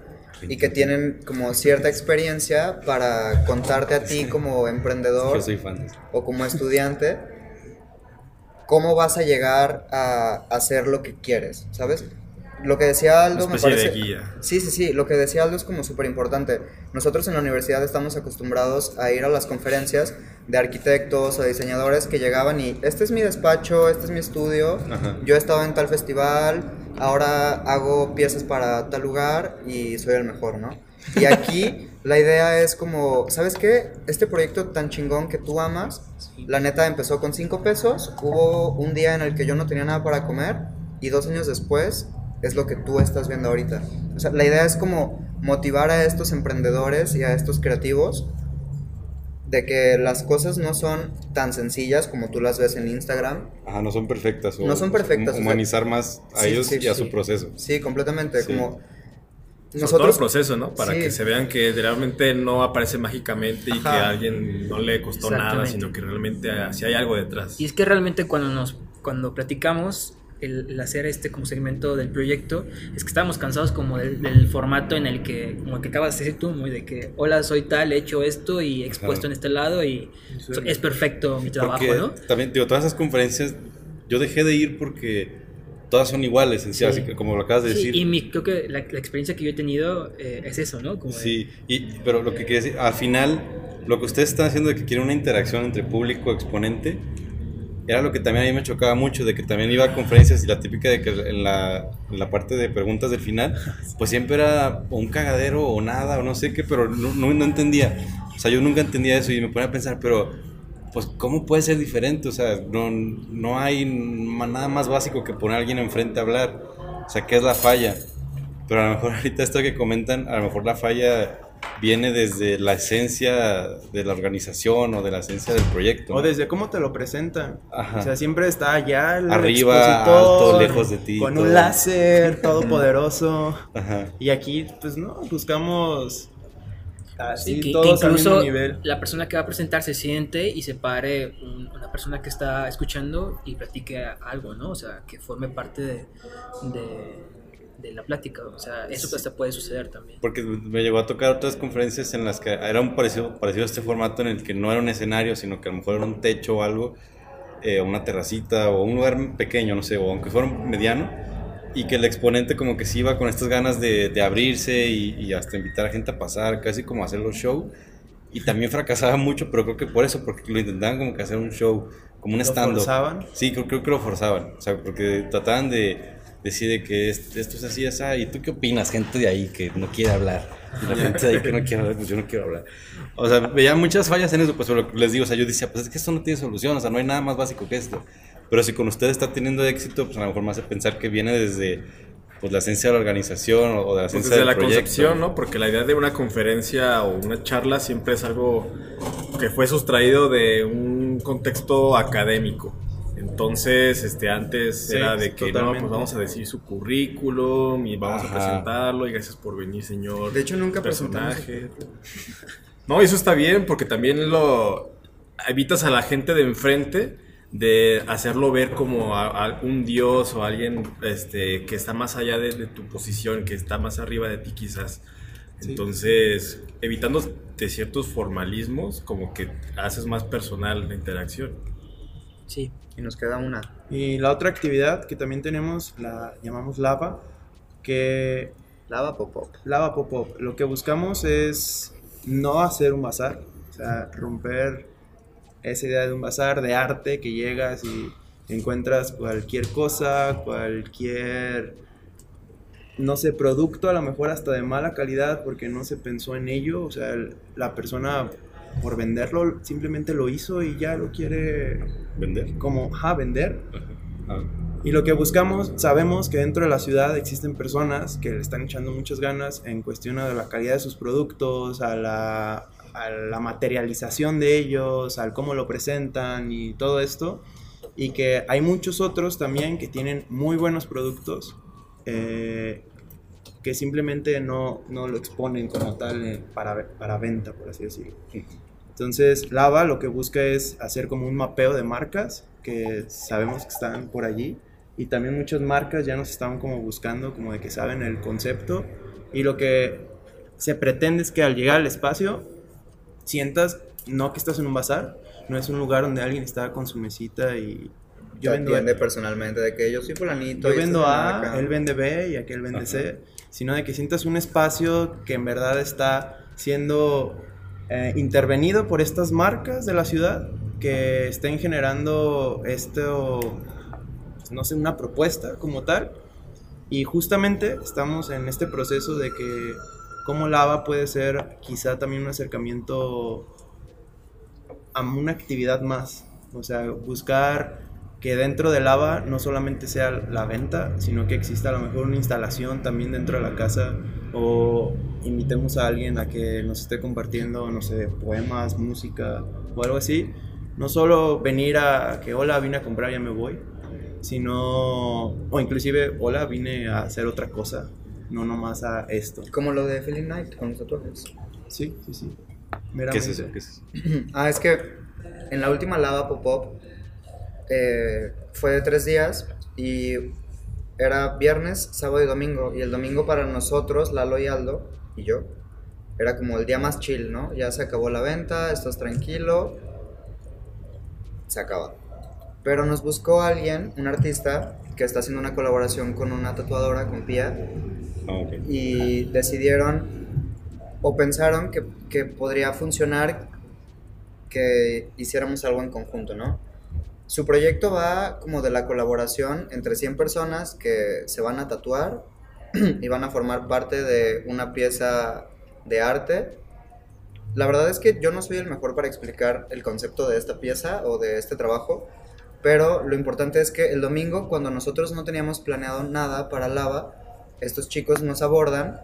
y que tienen como cierta experiencia para contarte a ti como emprendedor soy fan o como estudiante cómo vas a llegar a hacer lo que quieres, ¿sabes? Lo que decía Aldo Una me especie de parece... guía. Sí, sí, sí, lo que decía Aldo es como súper importante. Nosotros en la universidad estamos acostumbrados a ir a las conferencias de arquitectos o diseñadores que llegaban y este es mi despacho, este es mi estudio, Ajá. yo he estado en tal festival, ahora hago piezas para tal lugar y soy el mejor, ¿no? Y aquí la idea es como, ¿sabes qué? Este proyecto tan chingón que tú amas, la neta empezó con 5 pesos, hubo un día en el que yo no tenía nada para comer y dos años después es lo que tú estás viendo ahorita. O sea, la idea es como motivar a estos emprendedores y a estos creativos de que las cosas no son tan sencillas como tú las ves en Instagram. Ajá, no son perfectas. o- No son perfectas, o sea, Humanizar más a sí, ellos sí, y a sí. su proceso. Sí, completamente. Sí. Como Sobre todo el nosotros proceso, ¿no? Para Sí. que se vean que realmente no aparece mágicamente y que a alguien no le costó nada, sino que realmente ah, sí hay algo detrás. Y es que realmente cuando nos cuando platicamos el, el hacer este como segmento del proyecto, es que estábamos cansados como del, del formato en el que, como el que acabas de decir tú, muy de que, hola, soy tal, he hecho esto y expuesto Ajá. en este lado y Eso es perfecto mi trabajo, Porque ¿no? también, digo, todas esas conferencias, yo dejé de ir porque todas son iguales, en sí, Sí. así que como lo acabas de Sí, decir. y mi, creo que la, la experiencia que yo he tenido eh, es eso, ¿no? Como de- Sí, y, pero lo que quería decir, al final, lo que ustedes están haciendo de que quieren una interacción entre público exponente, era lo que también a mí me chocaba mucho, de que también iba a conferencias y la típica de que en la, en la parte de preguntas del final, pues siempre era un cagadero o nada, o no sé qué, pero no, no, no entendía. O sea, yo nunca entendía eso y me ponía a pensar, pero, pues, ¿cómo puede ser diferente? O sea, no, no hay nada más básico que poner a alguien enfrente a hablar. O sea, ¿qué es la falla? Pero a lo mejor ahorita esto que comentan, a lo mejor la falla viene desde la esencia de la organización o de la esencia del proyecto. O desde cómo te lo presentan. Ajá. O sea, siempre está allá el Arriba, alto, lejos de ti, Con todo. un láser, todopoderoso. Ajá. Y aquí, pues no, buscamos así Sí, que, que todos al mismo incluso nivel. la persona que va a presentar se siente y se pare un- una persona que está escuchando y platique algo, ¿no? O sea, que forme parte de, de, de la plática. O sea, eso pues, hasta puede suceder también. Porque me llegó a tocar otras conferencias en las que era un parecido, parecido a este formato en el que no era un escenario, sino que a lo mejor era un techo o algo, eh, una terracita o un lugar pequeño, no sé, o aunque fuera un mediano, y que el exponente como que sí iba con estas ganas de, de abrirse y, y hasta invitar a gente a pasar, casi como hacer los show. Y también fracasaba mucho, pero creo que por eso, porque lo intentaban como que hacer un show, como un ¿Lo stand-up. forzaban? Sí, creo, creo que lo forzaban. O sea, porque trataban de decir de que es- esto es así, así. ¿Y tú qué opinas, gente de ahí que no quiere hablar? Y la gente de ahí que no quiere hablar, pues yo no quiero hablar. O sea, veía muchas fallas en eso, pues pero les digo, o sea, yo decía, pues es que esto no tiene solución, o sea, no hay nada más básico que esto. Pero si con ustedes está teniendo éxito, pues a lo mejor me hace pensar que viene desde pues, la esencia de la organización o, de la Pues esencia desde del la proyecto. concepción, ¿no? Porque la idea de una conferencia o una charla siempre es algo que fue sustraído de un contexto académico. Entonces, este, antes Sí, era de que no, pues vamos a decir su currículum y vamos Ajá. a presentarlo y gracias por venir, señor. De hecho, nunca personaje. No, eso está bien porque también lo evitas a la gente de enfrente de hacerlo ver como a, a un dios o alguien este, que está más allá de, de tu posición, que está más arriba de ti quizás. Entonces, evitando de ciertos formalismos, como que haces más personal la interacción. Sí. y nos queda una. Y la otra actividad que también tenemos la llamamos lava, que Lava pop-up. lava pop-up. Lo que buscamos es no hacer un bazar, o sea, romper esa idea de un bazar de arte que llegas y encuentras cualquier cosa, cualquier, no sé, producto a lo mejor hasta de mala calidad porque no se pensó en ello, o sea, el- la persona por venderlo simplemente lo hizo y ya lo quiere ¿Vender? como, ja, vender. Ah, Y lo que buscamos, sabemos que dentro de la ciudad existen personas que le están echando muchas ganas en cuestión a la calidad de sus productos, a la, a la materialización de ellos, al cómo lo presentan y todo esto. Y que hay muchos otros también que tienen muy buenos productos eh, que simplemente no, no lo exponen como tal eh, para, para venta, por así decirlo. Entonces, Lava lo que busca es hacer como un mapeo de marcas que sabemos que están por allí y también muchas marcas ya nos estaban como buscando como de que saben el concepto y lo que se pretende es que al llegar al espacio sientas no que estás en un bazar, no es un lugar donde alguien está con su mesita y yo vendo personalmente de que yo soy fulanito. Yo vendo A, él vende B y aquel vende C, sino de que sientas un espacio que en verdad está siendo eh, intervenido por estas marcas de la ciudad que estén generando esto, pues, no sé, una propuesta como tal. Y justamente estamos en este proceso de que cómo lava puede ser quizá también un acercamiento a una actividad más. O sea, buscar que dentro de lava no solamente sea la venta, sino que exista a lo mejor una instalación también dentro de la casa o invitemos a alguien a que nos esté compartiendo, no sé, poemas, música o algo así. No solo venir a que hola, vine a comprar, ya me voy, sino, o inclusive, hola, vine a hacer otra cosa, no nomás a esto. Como lo de Feeling Night con los tatuajes. Sí, sí, sí. ¿Qué es eso? ¿Qué es eso? ah, es que en la última lava pop-up eh, fue de tres días y era viernes, sábado y domingo. Y el domingo para nosotros, Lalo y Aldo y yo, era como el día más chill, ¿no? Ya se acabó la venta, estás tranquilo, se acaba. Pero nos buscó alguien, un artista, que está haciendo una colaboración con una tatuadora, con Pia. Ah, y decidieron o pensaron que, que podría funcionar que hiciéramos algo en conjunto, ¿no? Su proyecto va como de la colaboración entre 100 personas que se van a tatuar y van a formar parte de una pieza de arte. La verdad es que yo no soy el mejor para explicar el concepto de esta pieza o de este trabajo, pero lo importante es que el domingo, cuando nosotros no teníamos planeado nada para Lava, estos chicos nos abordan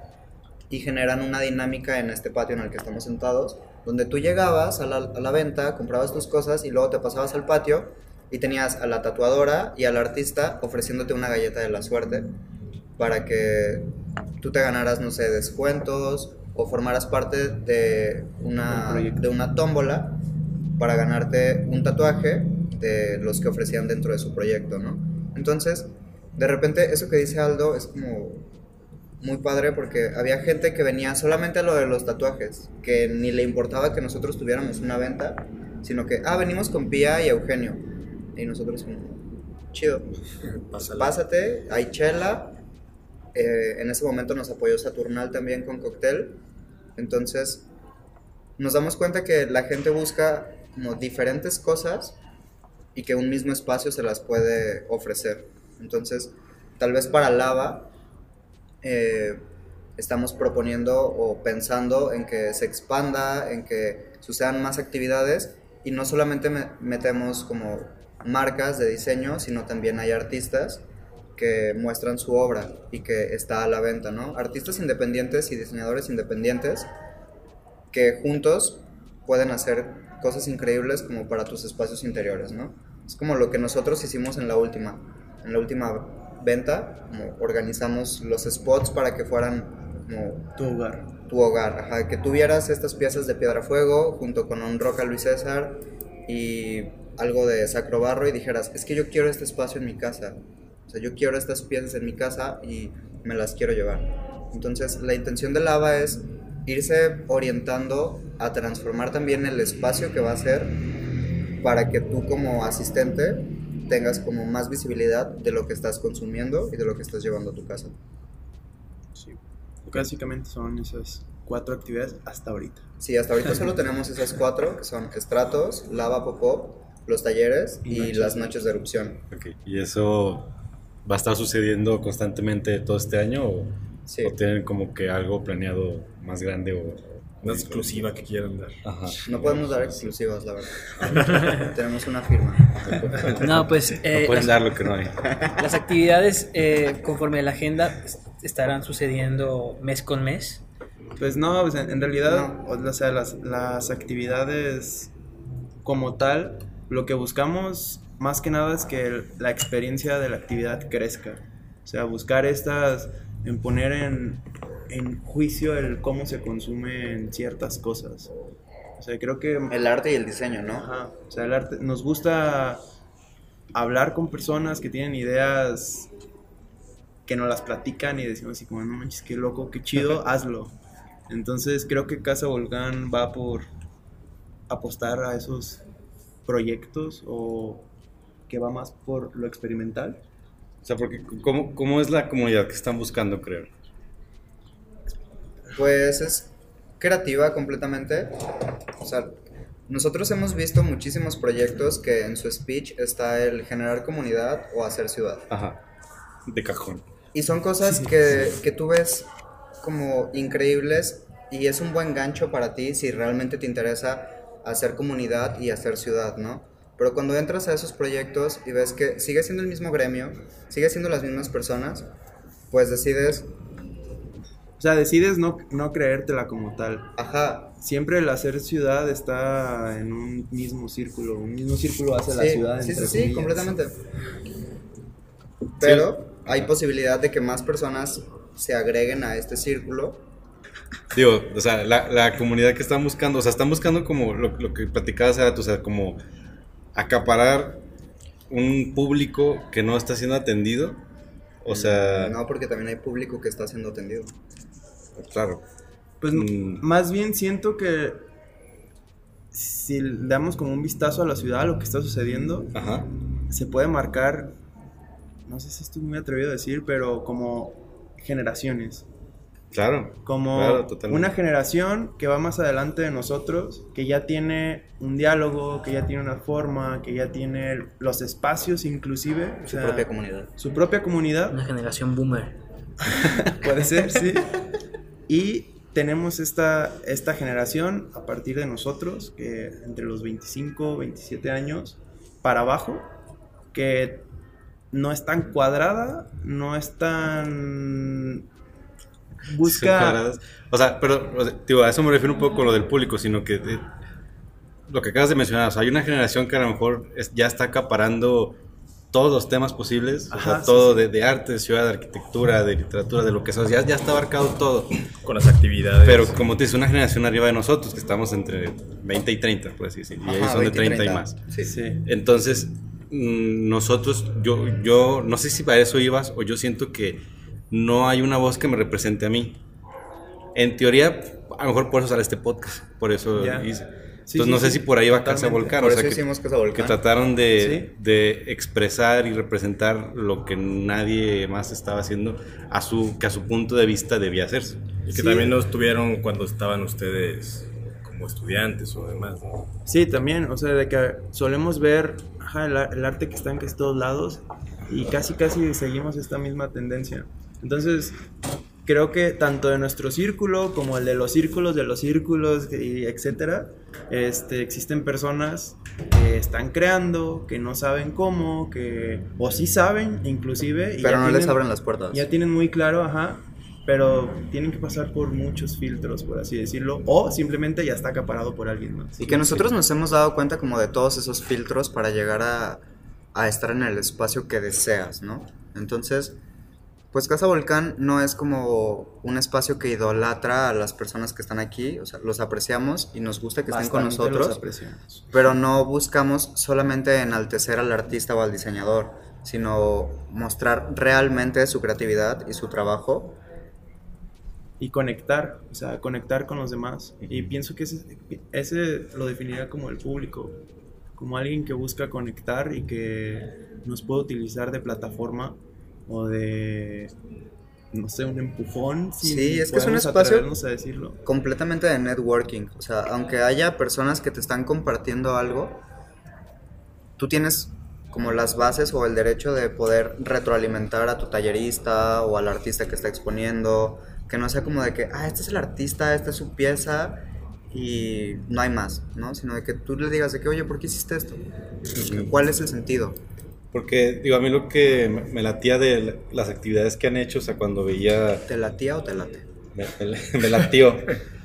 y generan una dinámica en este patio en el que estamos sentados, donde tú llegabas a la, a la venta, comprabas tus cosas y luego te pasabas al patio y tenías a la tatuadora y al artista ofreciéndote una galleta de la suerte para que tú te ganaras, no sé, descuentos o formaras parte de una, de una tómbola para ganarte un tatuaje de los que ofrecían dentro de su proyecto, ¿no? Entonces, de repente, eso que dice Aldo es como muy padre porque había gente que venía solamente a lo de los tatuajes, que ni le importaba que nosotros tuviéramos una venta, sino que, ah, venimos con Pía y Eugenio y nosotros como, chido, pásate, hay chela. Eh, en ese momento nos apoyó Saturnal también con cóctel. Entonces nos damos cuenta que la gente busca como diferentes cosas y que un mismo espacio se las puede ofrecer. Entonces, tal vez para Lava eh, estamos proponiendo o pensando en que se expanda, en que sucedan más actividades y no solamente metemos como marcas de diseño, sino también hay artistas que muestran su obra y que está a la venta, ¿no? Artistas independientes y diseñadores independientes que juntos pueden hacer cosas increíbles como para tus espacios interiores, ¿no? Es como lo que nosotros hicimos en la última, en la última venta, como organizamos los spots para que fueran como tu hogar. Tu hogar, ajá, que tuvieras estas piezas de piedra fuego junto con un roca Luis César y algo de sacro barro y dijeras, es que yo quiero este espacio en mi casa, o sea, yo quiero estas piezas en mi casa y me las quiero llevar. Entonces, la intención de Lava es irse orientando a transformar también el espacio que va a ser para que tú como asistente tengas como más visibilidad de lo que estás consumiendo y de lo que estás llevando a tu casa. Sí, básicamente son esas cuatro actividades hasta ahorita. Sí, hasta ahorita solo tenemos esas cuatro, que son estratos, lava pop-up, los talleres y, las noches de erupción. ¿Y eso va a estar sucediendo constantemente todo este año o, tienen como que algo planeado más grande o... Una exclusiva que quieran dar. No podemos dar exclusivas, la verdad. Tenemos una firma. No, pues... Eh, pueden dar lo que no hay. Las actividades, eh, conforme a la agenda, estarán sucediendo mes con mes. Pues no, en realidad, No. o sea, las, las actividades como tal, lo que buscamos más que nada es que la experiencia de la actividad crezca. O sea, buscar estas, en poner en, en juicio el cómo se consumen ciertas cosas. O sea, creo que... El arte y el diseño, ¿no? Ajá, o sea, el arte, nos gusta hablar con personas que tienen ideas que nos las platican y decimos así como, no manches, qué loco, qué chido, hazlo. Entonces creo que Casa Volcán va por apostar a esos proyectos o que va más por lo experimental. O sea, porque ¿cómo, cómo es la comunidad que están buscando crear? Pues es creativa completamente. O sea, nosotros hemos visto muchísimos proyectos que en su speech está el generar comunidad o hacer ciudad. Ajá. De cajón. Y son cosas que, que tú ves como increíbles y es un buen gancho para ti si realmente te interesa hacer comunidad y hacer ciudad, ¿no? Pero cuando entras a esos proyectos y ves que sigue siendo el mismo gremio, sigue siendo las mismas personas, pues decides, O sea, decides no, no creértela como tal. ajá, Siempre el hacer ciudad está en un mismo círculo. Un mismo círculo hace la sí, ciudad. sí, sí, entre sí, comillas. completamente. Pero hay posibilidad de que más personas se agreguen a este círculo. Digo, o sea, la, la comunidad que están buscando, o sea, están buscando como lo, lo que platicabas, era, o sea, como acaparar un público que no está siendo atendido. O sea, No, porque también hay público que está siendo atendido. claro. Pues Mm. más bien siento que si le damos como un vistazo a la ciudad, a lo que está sucediendo, Ajá. se puede marcar, no sé si estoy muy atrevido a decir, pero como generaciones. Claro. Como Claro, una generación que va más adelante de nosotros, que ya tiene un diálogo, que ya tiene una forma, que ya tiene los espacios inclusive. o Su sea, propia comunidad. Su propia comunidad. Una generación boomer. Puede ser, sí. Y tenemos esta, esta generación a partir de nosotros, que entre los 25, 27 años para abajo, que no es tan cuadrada, no es tan... Busca... O sea, pero o sea, digo, a eso me refiero un poco con lo del público, sino que de- lo que acabas de mencionar, o sea, hay una generación que a lo mejor es- ya está acaparando todos los temas posibles, o Ajá, sea, sí, todo sí. De, de arte, de ciudad, de arquitectura, de literatura, de lo que sea, ya, ya está abarcado todo. Con las actividades. Pero como te dices, una generación arriba de nosotros, que estamos entre 20 y 30, por así decir, y ellos son de 20 30 y más. Sí. Sí. Entonces, mm, nosotros, yo, yo, no sé si para eso ibas o yo siento que no hay una voz que me represente a mí. En teoría, a lo mejor por eso sale este podcast, por eso Ya. hice. Sí, Entonces, sí, no sé sí, si por ahí va Casa. Volcán, Por o sea, eso que, hicimos Casa que Volcán. trataron de, Sí. de expresar y representar lo que nadie más estaba haciendo a su, que a su punto de vista debía hacerse. Y que Sí. también nos tuvieron cuando estaban ustedes como estudiantes o demás, ¿no? Sí, también, o sea, de que solemos ver ajá, el, el arte que está en casi todos lados y casi casi seguimos esta misma tendencia. Entonces, creo que tanto de nuestro círculo como el de los círculos de los círculos y etcétera, este, existen personas que están creando, que no saben cómo, que o sí saben inclusive y Pero no les abren las puertas. ya tienen muy claro, ajá, pero tienen que pasar por muchos filtros, por así decirlo, o simplemente ya está acaparado por alguien más. Y que nosotros nos hemos dado cuenta como de todos esos filtros para llegar a, a estar en el espacio que deseas, ¿no? Entonces, pues Casa Volcán no es como un espacio que idolatra a las personas que están aquí, o sea, los apreciamos y nos gusta que estén con los nosotros, apreciamos. pero no buscamos solamente enaltecer al artista o al diseñador, sino mostrar realmente su creatividad y su trabajo. Y conectar, o sea, conectar con los demás. Y pienso que ese, ese lo definiría como el público, como alguien que busca conectar y que nos puede utilizar de plataforma o de, no sé, un empujón. si Sí, es que es un espacio- atrevernos a decirlo. completamente de networking. O sea, aunque haya personas que te están compartiendo algo, tú tienes como las bases o el derecho de poder retroalimentar a tu tallerista o al artista que está exponiendo. Que no sea como de que, ah, este es el artista, esta es su pieza y no hay más, ¿no? Sino de que tú le digas de que, oye, ¿por qué hiciste esto? ¿Cuál es el sentido? Porque, digo, a mí lo que me latía de la- las actividades que han hecho, o sea, cuando veía ¿Te latía o te late? me, me- me latió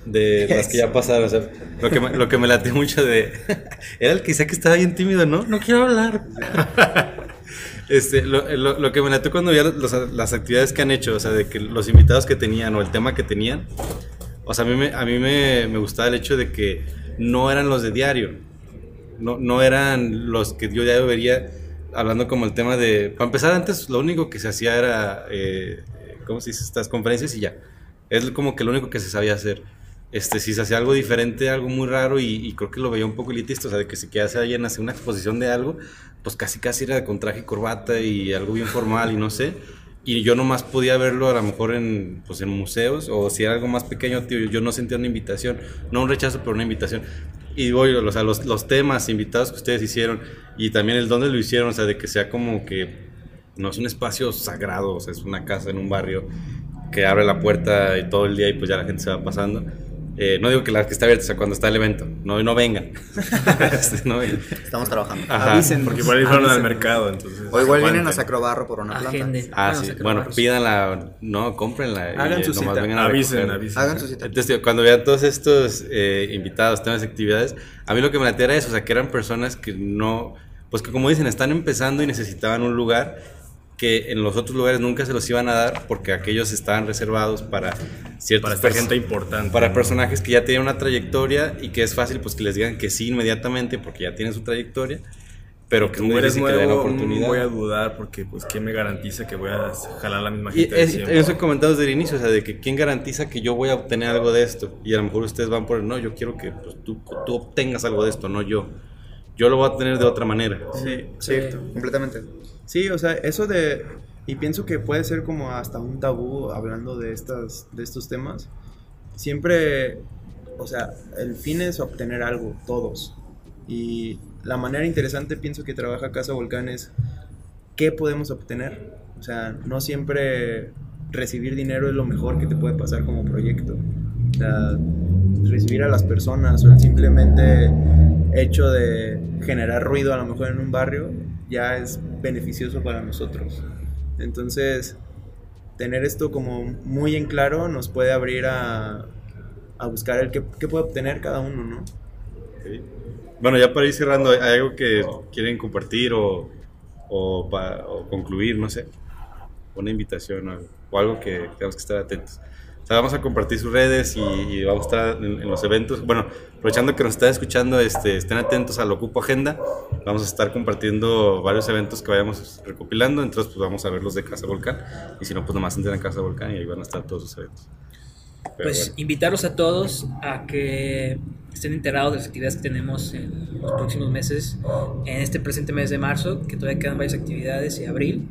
de las que ya pasaron. o sea, lo, que me, lo que me latió mucho de. Era el que decía que estaba bien tímido, ¿no? No quiero hablar. Este, lo, lo- lo que me latió cuando veía los- las actividades que han hecho, o sea, de que los invitados que tenían o el tema que tenían, o sea, a mí, me, a mí me, me gustaba el hecho de que no eran los de diario, no, no eran los que yo ya vería hablando como el tema de... Para empezar, antes lo único que se hacía era, eh, ¿cómo se dice? Estas conferencias y ya. Es como que lo único que se sabía hacer. Este, si se hacía algo diferente, algo muy raro y, y creo que lo veía un poco elitista, o sea, de que se quedase alguien hacer una exposición de algo, pues casi casi era con traje y corbata y algo bien formal y no sé. Y yo nomás podía verlo a lo mejor en, pues, en museos o si era algo más pequeño, tío, yo no sentía una invitación, no un rechazo, pero una invitación. Y voy, o sea, los, los temas invitados que ustedes hicieron y también el dónde lo hicieron, o sea, de que sea como que no es un espacio sagrado, o sea, es una casa en un barrio que abre la puerta y todo el día y pues ya la gente se va pasando. Eh, no digo que la que está abierta, o sea, cuando está el evento, no, no vengan. Este, no vengan. Estamos trabajando. Ajá. Avísenos. Porque igual fueron al mercado, entonces. O igual vienen a. Sacrobarro por una planta. Ah, Bueno, sí. Bueno, pídanla, no, cómprenla. y, Hagan su nomás cita. vengan a Avisen, avisen. Hagan su cita. Entonces, tío, cuando vean todos estos eh, invitados, temas, actividades, a mí lo que me latía era eso, o sea, que eran personas que no, pues que como dicen, están empezando y necesitaban un lugar que en los otros lugares nunca se los iban a dar porque aquellos estaban reservados para ciertos Para esta perso- gente importante. para ¿no? personajes que ya tienen una trayectoria y que es fácil pues que les digan que sí inmediatamente porque ya tienen su trayectoria, pero que es Como muy eres difícil que le den nuevo, oportunidad. voy a dudar porque, pues, ¿quién me garantiza que voy a jalar la misma Y gente de es, eso he comentado desde el inicio, o sea, de que quién garantiza que yo voy a obtener algo de esto. Y a lo mejor ustedes van por el no, yo quiero que pues, tú, tú obtengas algo de esto, no yo. Yo lo voy a obtener de otra manera. Sí, Sí, cierto. completamente. Sí, o sea, eso de... Y pienso que puede ser como hasta un tabú hablando de, estas, de estos temas. Siempre, o sea, el fin es obtener algo, todos. Y la manera interesante pienso que trabaja Casa Volcán es qué podemos obtener. O sea, no siempre recibir dinero es lo mejor que te puede pasar como proyecto. O sea, recibir a las personas o el simplemente hecho de generar ruido a lo mejor en un barrio ya es beneficioso para nosotros. Entonces, tener esto como muy en claro nos puede abrir a, a buscar el que, qué puede obtener cada uno, ¿no? Ok. Bueno, ya para ir cerrando, ¿hay algo que quieren compartir o, o, o concluir? No sé. Una invitación o o algo que tenemos que estar atentos. Sea, vamos a compartir sus redes y, y vamos a estar en, en los eventos. Bueno, aprovechando que nos están escuchando, este, estén atentos al Ocupo Agenda. Vamos a estar compartiendo varios eventos que vayamos recopilando. Entonces, pues vamos a ver los de Casa Volcán. Y si no, pues nomás entren a Casa Volcán y ahí van a estar todos los eventos. Pero Pues bueno. invitarlos a todos a que estén enterados de las actividades que tenemos en los próximos meses, en este presente mes de marzo, que todavía quedan varias actividades, y abril,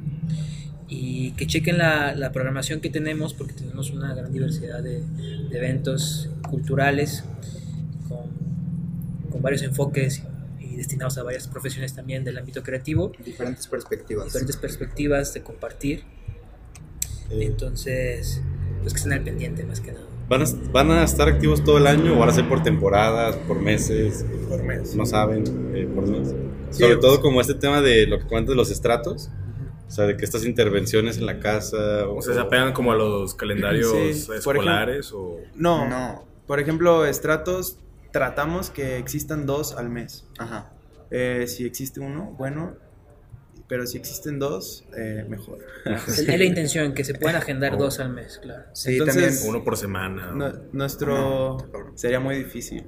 y que chequen la, la programación que tenemos, porque tenemos una gran diversidad de, de eventos culturales con, con varios enfoques y destinados a varias profesiones también del ámbito creativo, Diferentes perspectivas. diferentes perspectivas de compartir. Entonces, pues que estén al pendiente más que nada. ¿Van a, ¿Van a estar activos todo el año o van a ser por temporadas, por meses? Por mes. No saben, eh, por mes. Sí, Sobre pues- todo como este tema de lo que cuentas de los estratos. O sea, de que estas intervenciones en la casa. O sea, se apegan como a los calendarios Sí, escolares o... No, No. por ejemplo, estratos tratamos que existan dos al mes. Ajá. Eh, si existe uno, bueno, pero si existen dos, eh, mejor. Es la intención, que se puedan agendar dos al mes, claro. Sí, Entonces- también. Uno por semana. No- nuestro sería muy difícil,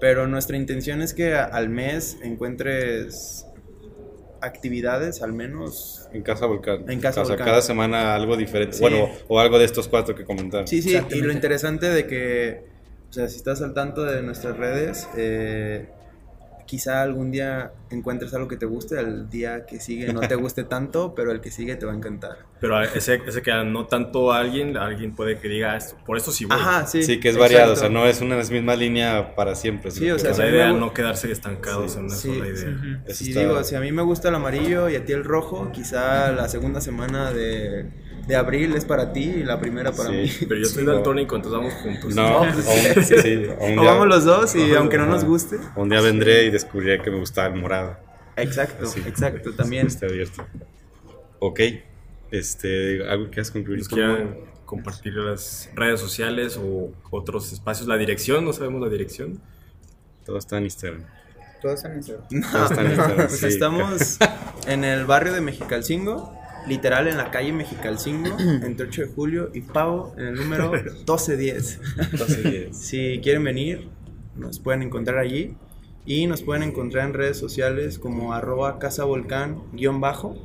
pero nuestra intención es que al mes encuentres actividades, al menos. En Casa Volcán. En Casa O sea, Volcán. cada semana algo diferente. Sí. Bueno, o algo de estos cuatro que comentaron. Sí, sí, y lo interesante de que, o sea, si estás al tanto de nuestras redes, eh, quizá algún día encuentres algo que te guste, al día que sigue no te guste tanto, pero el que sigue te va a encantar. Pero ese, ese que no tanto a alguien, alguien puede que diga esto. Por esto sí voy. Ajá, sí. Sí, que es variado. O sea, exacto. no es una misma línea para siempre. Sí, o sea, si la idea gu- no quedarse estancados Sí, en una sí, sola idea. Ujú. Eso Si está- digo, si a mí me gusta el amarillo y a ti el rojo, quizá la segunda semana de, de abril es para ti y la primera para Sí. mí. Pero yo soy Sí, daltónico, entonces vamos juntos. No, No, pues, o un- sí. sí, o vamos los dos y Ajá. aunque no nos guste. Un día vendré y descubriré que me gustaba el morado. Exacto, exacto, también. Está abierto. Ok. Este, algo que has concluido. Pues quieran compartir las redes sociales o otros espacios. La dirección, no sabemos la dirección. Todo está en Instagram. Todo está en Instagram. Todo está en Instagram. Pues sí. estamos en el barrio de Mexicalcingo, literal en la calle Mexicalcingo, entre 8 de julio y Pavo en el número 1210. Entonces, Si quieren venir, nos pueden encontrar allí. Y nos pueden encontrar en redes sociales como arroba Casa Volcán guion bajo.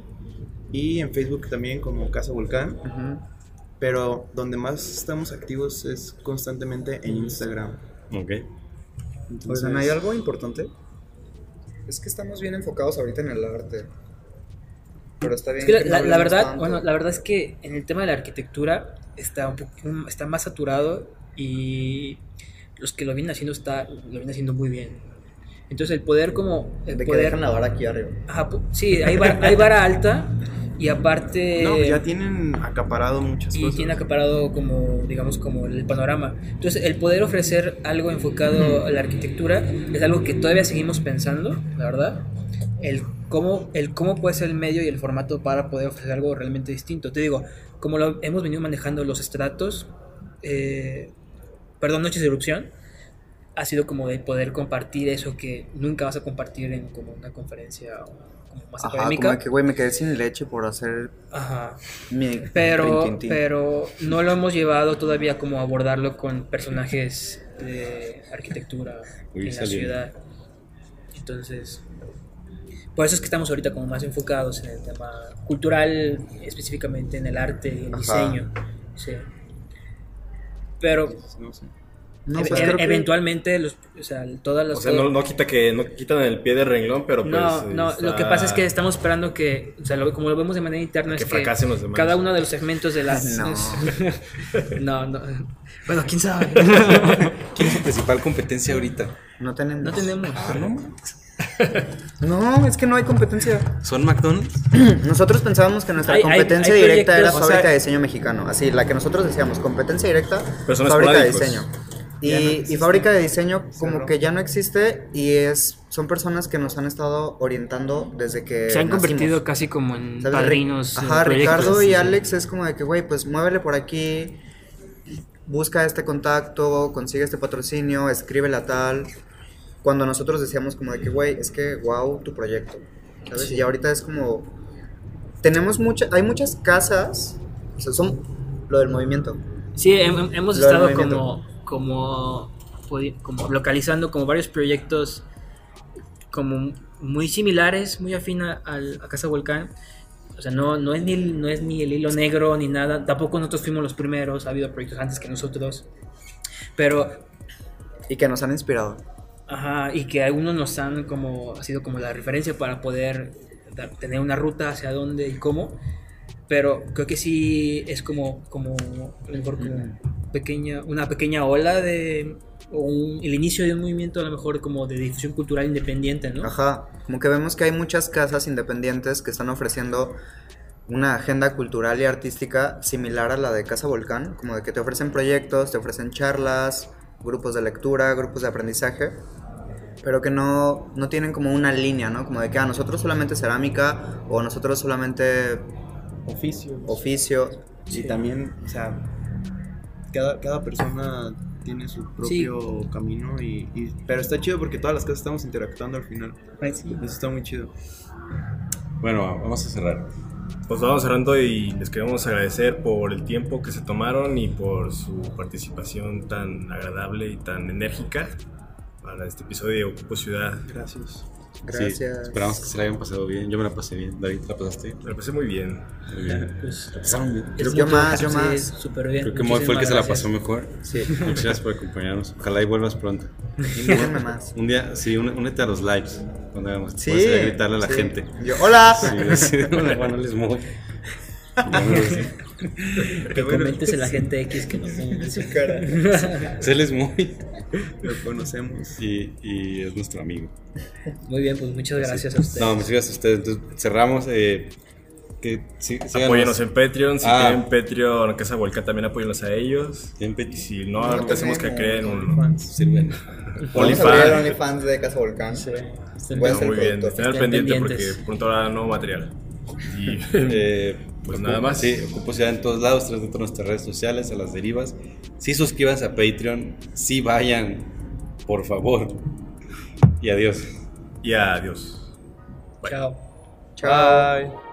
Y en Facebook también como Casa Volcán. Ujú. Pero donde más estamos activos es constantemente en Instagram. ok. Entonces, Oigan, ¿hay algo importante? Es que estamos bien enfocados ahorita en el arte. Pero está bien. Es que la, que no la- verdad, tanto. bueno, la verdad es que en el tema de la arquitectura está un poco, está más saturado y los que lo vienen haciendo está, lo vienen haciendo muy bien. Entonces el poder como el De que poder, dejan la vara aquí arriba. Ajá, sí, hay vara, hay vara alta y aparte No, ya tienen acaparado muchas y cosas. tiene acaparado como digamos como el panorama. Entonces el poder ofrecer algo enfocado a la arquitectura es algo que todavía seguimos pensando, la verdad. El cómo, el cómo puede ser el medio y el formato para poder ofrecer algo realmente distinto. Te digo, como lo hemos venido manejando los estratos, eh, perdón, noches de erupción, ha sido como de poder compartir eso que nunca vas a compartir en como una conferencia o como más Ajá, académica. como de que, güey, me quedé sin leche por hacer Ajá. mi Pero, pero no lo hemos llevado todavía como a abordarlo con personajes de arquitectura Uy, en la ciudad. Entonces, por eso es que estamos ahorita como más enfocados en el tema cultural, específicamente en el arte y el Ajá. diseño. Sí. Pero No sé. No, e- pues e- que- eventualmente, los, o sea, todas las O sea, no, no quita que no quitan el pie del renglón, pero pues. no, no, está- lo que pasa es que estamos esperando que, o sea, lo- como lo vemos de manera interna, Que es fracasen los demás. cada uno de los segmentos de la... No. no, no. Bueno, quién sabe. ¿Quién es su principal competencia ahorita? No tenemos. No tenemos. No, es que no hay competencia. ¿Son McDonald's? Nosotros pensábamos que nuestra Hay- hay- competencia hay directa era o fábrica sea- de diseño mexicano. Así, la que nosotros decíamos, competencia directa, fábrica de diseño. No Y, fábrica de diseño como que ya no existe y es son personas que nos han estado orientando desde que Se han nacimos. convertido casi como en ¿Sabes? padrinos. Ajá. Ricardo y Alex es como de que, güey, pues muévele por aquí, busca este contacto, consigue este patrocinio, escríbele a tal. Cuando nosotros decíamos como de que, güey, es que, wow, tu proyecto. ¿Sabes? Sí. Y ahorita es como, tenemos muchas, hay muchas casas, o sea, son lo del movimiento. Sí, hem- hemos Lo estado como, como, como localizando como varios proyectos como muy similares, muy afín a, al- a Casa Volcán. O sea, no, no, es ni, no es ni el hilo negro ni nada. Tampoco nosotros fuimos los primeros. Ha habido proyectos antes que nosotros. Pero Y que nos han inspirado. Ajá, y que algunos nos han como, ha sido como la referencia para poder tener una ruta hacia dónde y cómo. Pero creo que sí es como, como, mejor como pequeña, una pequeña ola de, o un- el inicio de un movimiento a lo mejor como de difusión cultural independiente, ¿no? Ajá, como que vemos que hay muchas casas independientes que están ofreciendo una agenda cultural y artística similar a la de Casa Volcán, como de que te ofrecen proyectos, te ofrecen charlas, grupos de lectura, grupos de aprendizaje, pero que no, no tienen como una línea, ¿no? Como de que a nosotros solamente cerámica o nosotros solamente Oficios. oficio. Y también, o sea, cada, cada persona tiene su propio camino y, y- Pero está chido porque todas las casas estamos interactuando al final. Ay, sí. Eso está muy chido. Bueno, vamos a cerrar. Pues vamos cerrando y les queremos agradecer por el tiempo que se tomaron y por su participación tan agradable y tan enérgica para este episodio de Ocupo Ciudad. Gracias. Gracias. Sí, esperamos que se la hayan pasado bien. Yo me la pasé bien. David, ¿te la pasaste? Me la pasé muy bien. Muy bien. Pues, ¿La pasaron bien? es Yo más, yo sí, más. Súper bien. Creo que Moy fue el que se la Muchísimas pasó mejor. Sí, Muchas gracias por acompañarnos. Ojalá y vuelvas pronto. invítenme más. Un día, sí, únete a los lives. Cuando hagamos. Sí, Puedes gritarle a la sí. gente. Yo, hola. Sí, de, "Hola, Juan, Que comentes a la gente X que nos ponga su cara. Él es muy. Lo conocemos. Y, y es nuestro amigo. Muy bien, pues muchas gracias a ustedes. No, muchas gracias a ustedes. Entonces, cerramos. Eh, que, sí, síganos. Apóyenos en Patreon. Si Ah. tienen Patreon, Casa Volcán, también apóyenlos a ellos. En Y si no, No ahorita hacemos que creen un. Sirven. OnlyFans. OnlyFans de Casa Volcán. Sí. No, muy bien, estén al pendiente porque pronto habrá nuevo material. Y Eh, Pues ocupo- nada más. Sí, ocupo ciudad en todos lados, tras de todas nuestras redes sociales, a las derivas. Sí, suscríbanse a Patreon. Sí, vayan, por favor. Y adiós. y adiós. Chao. Chao. Bye.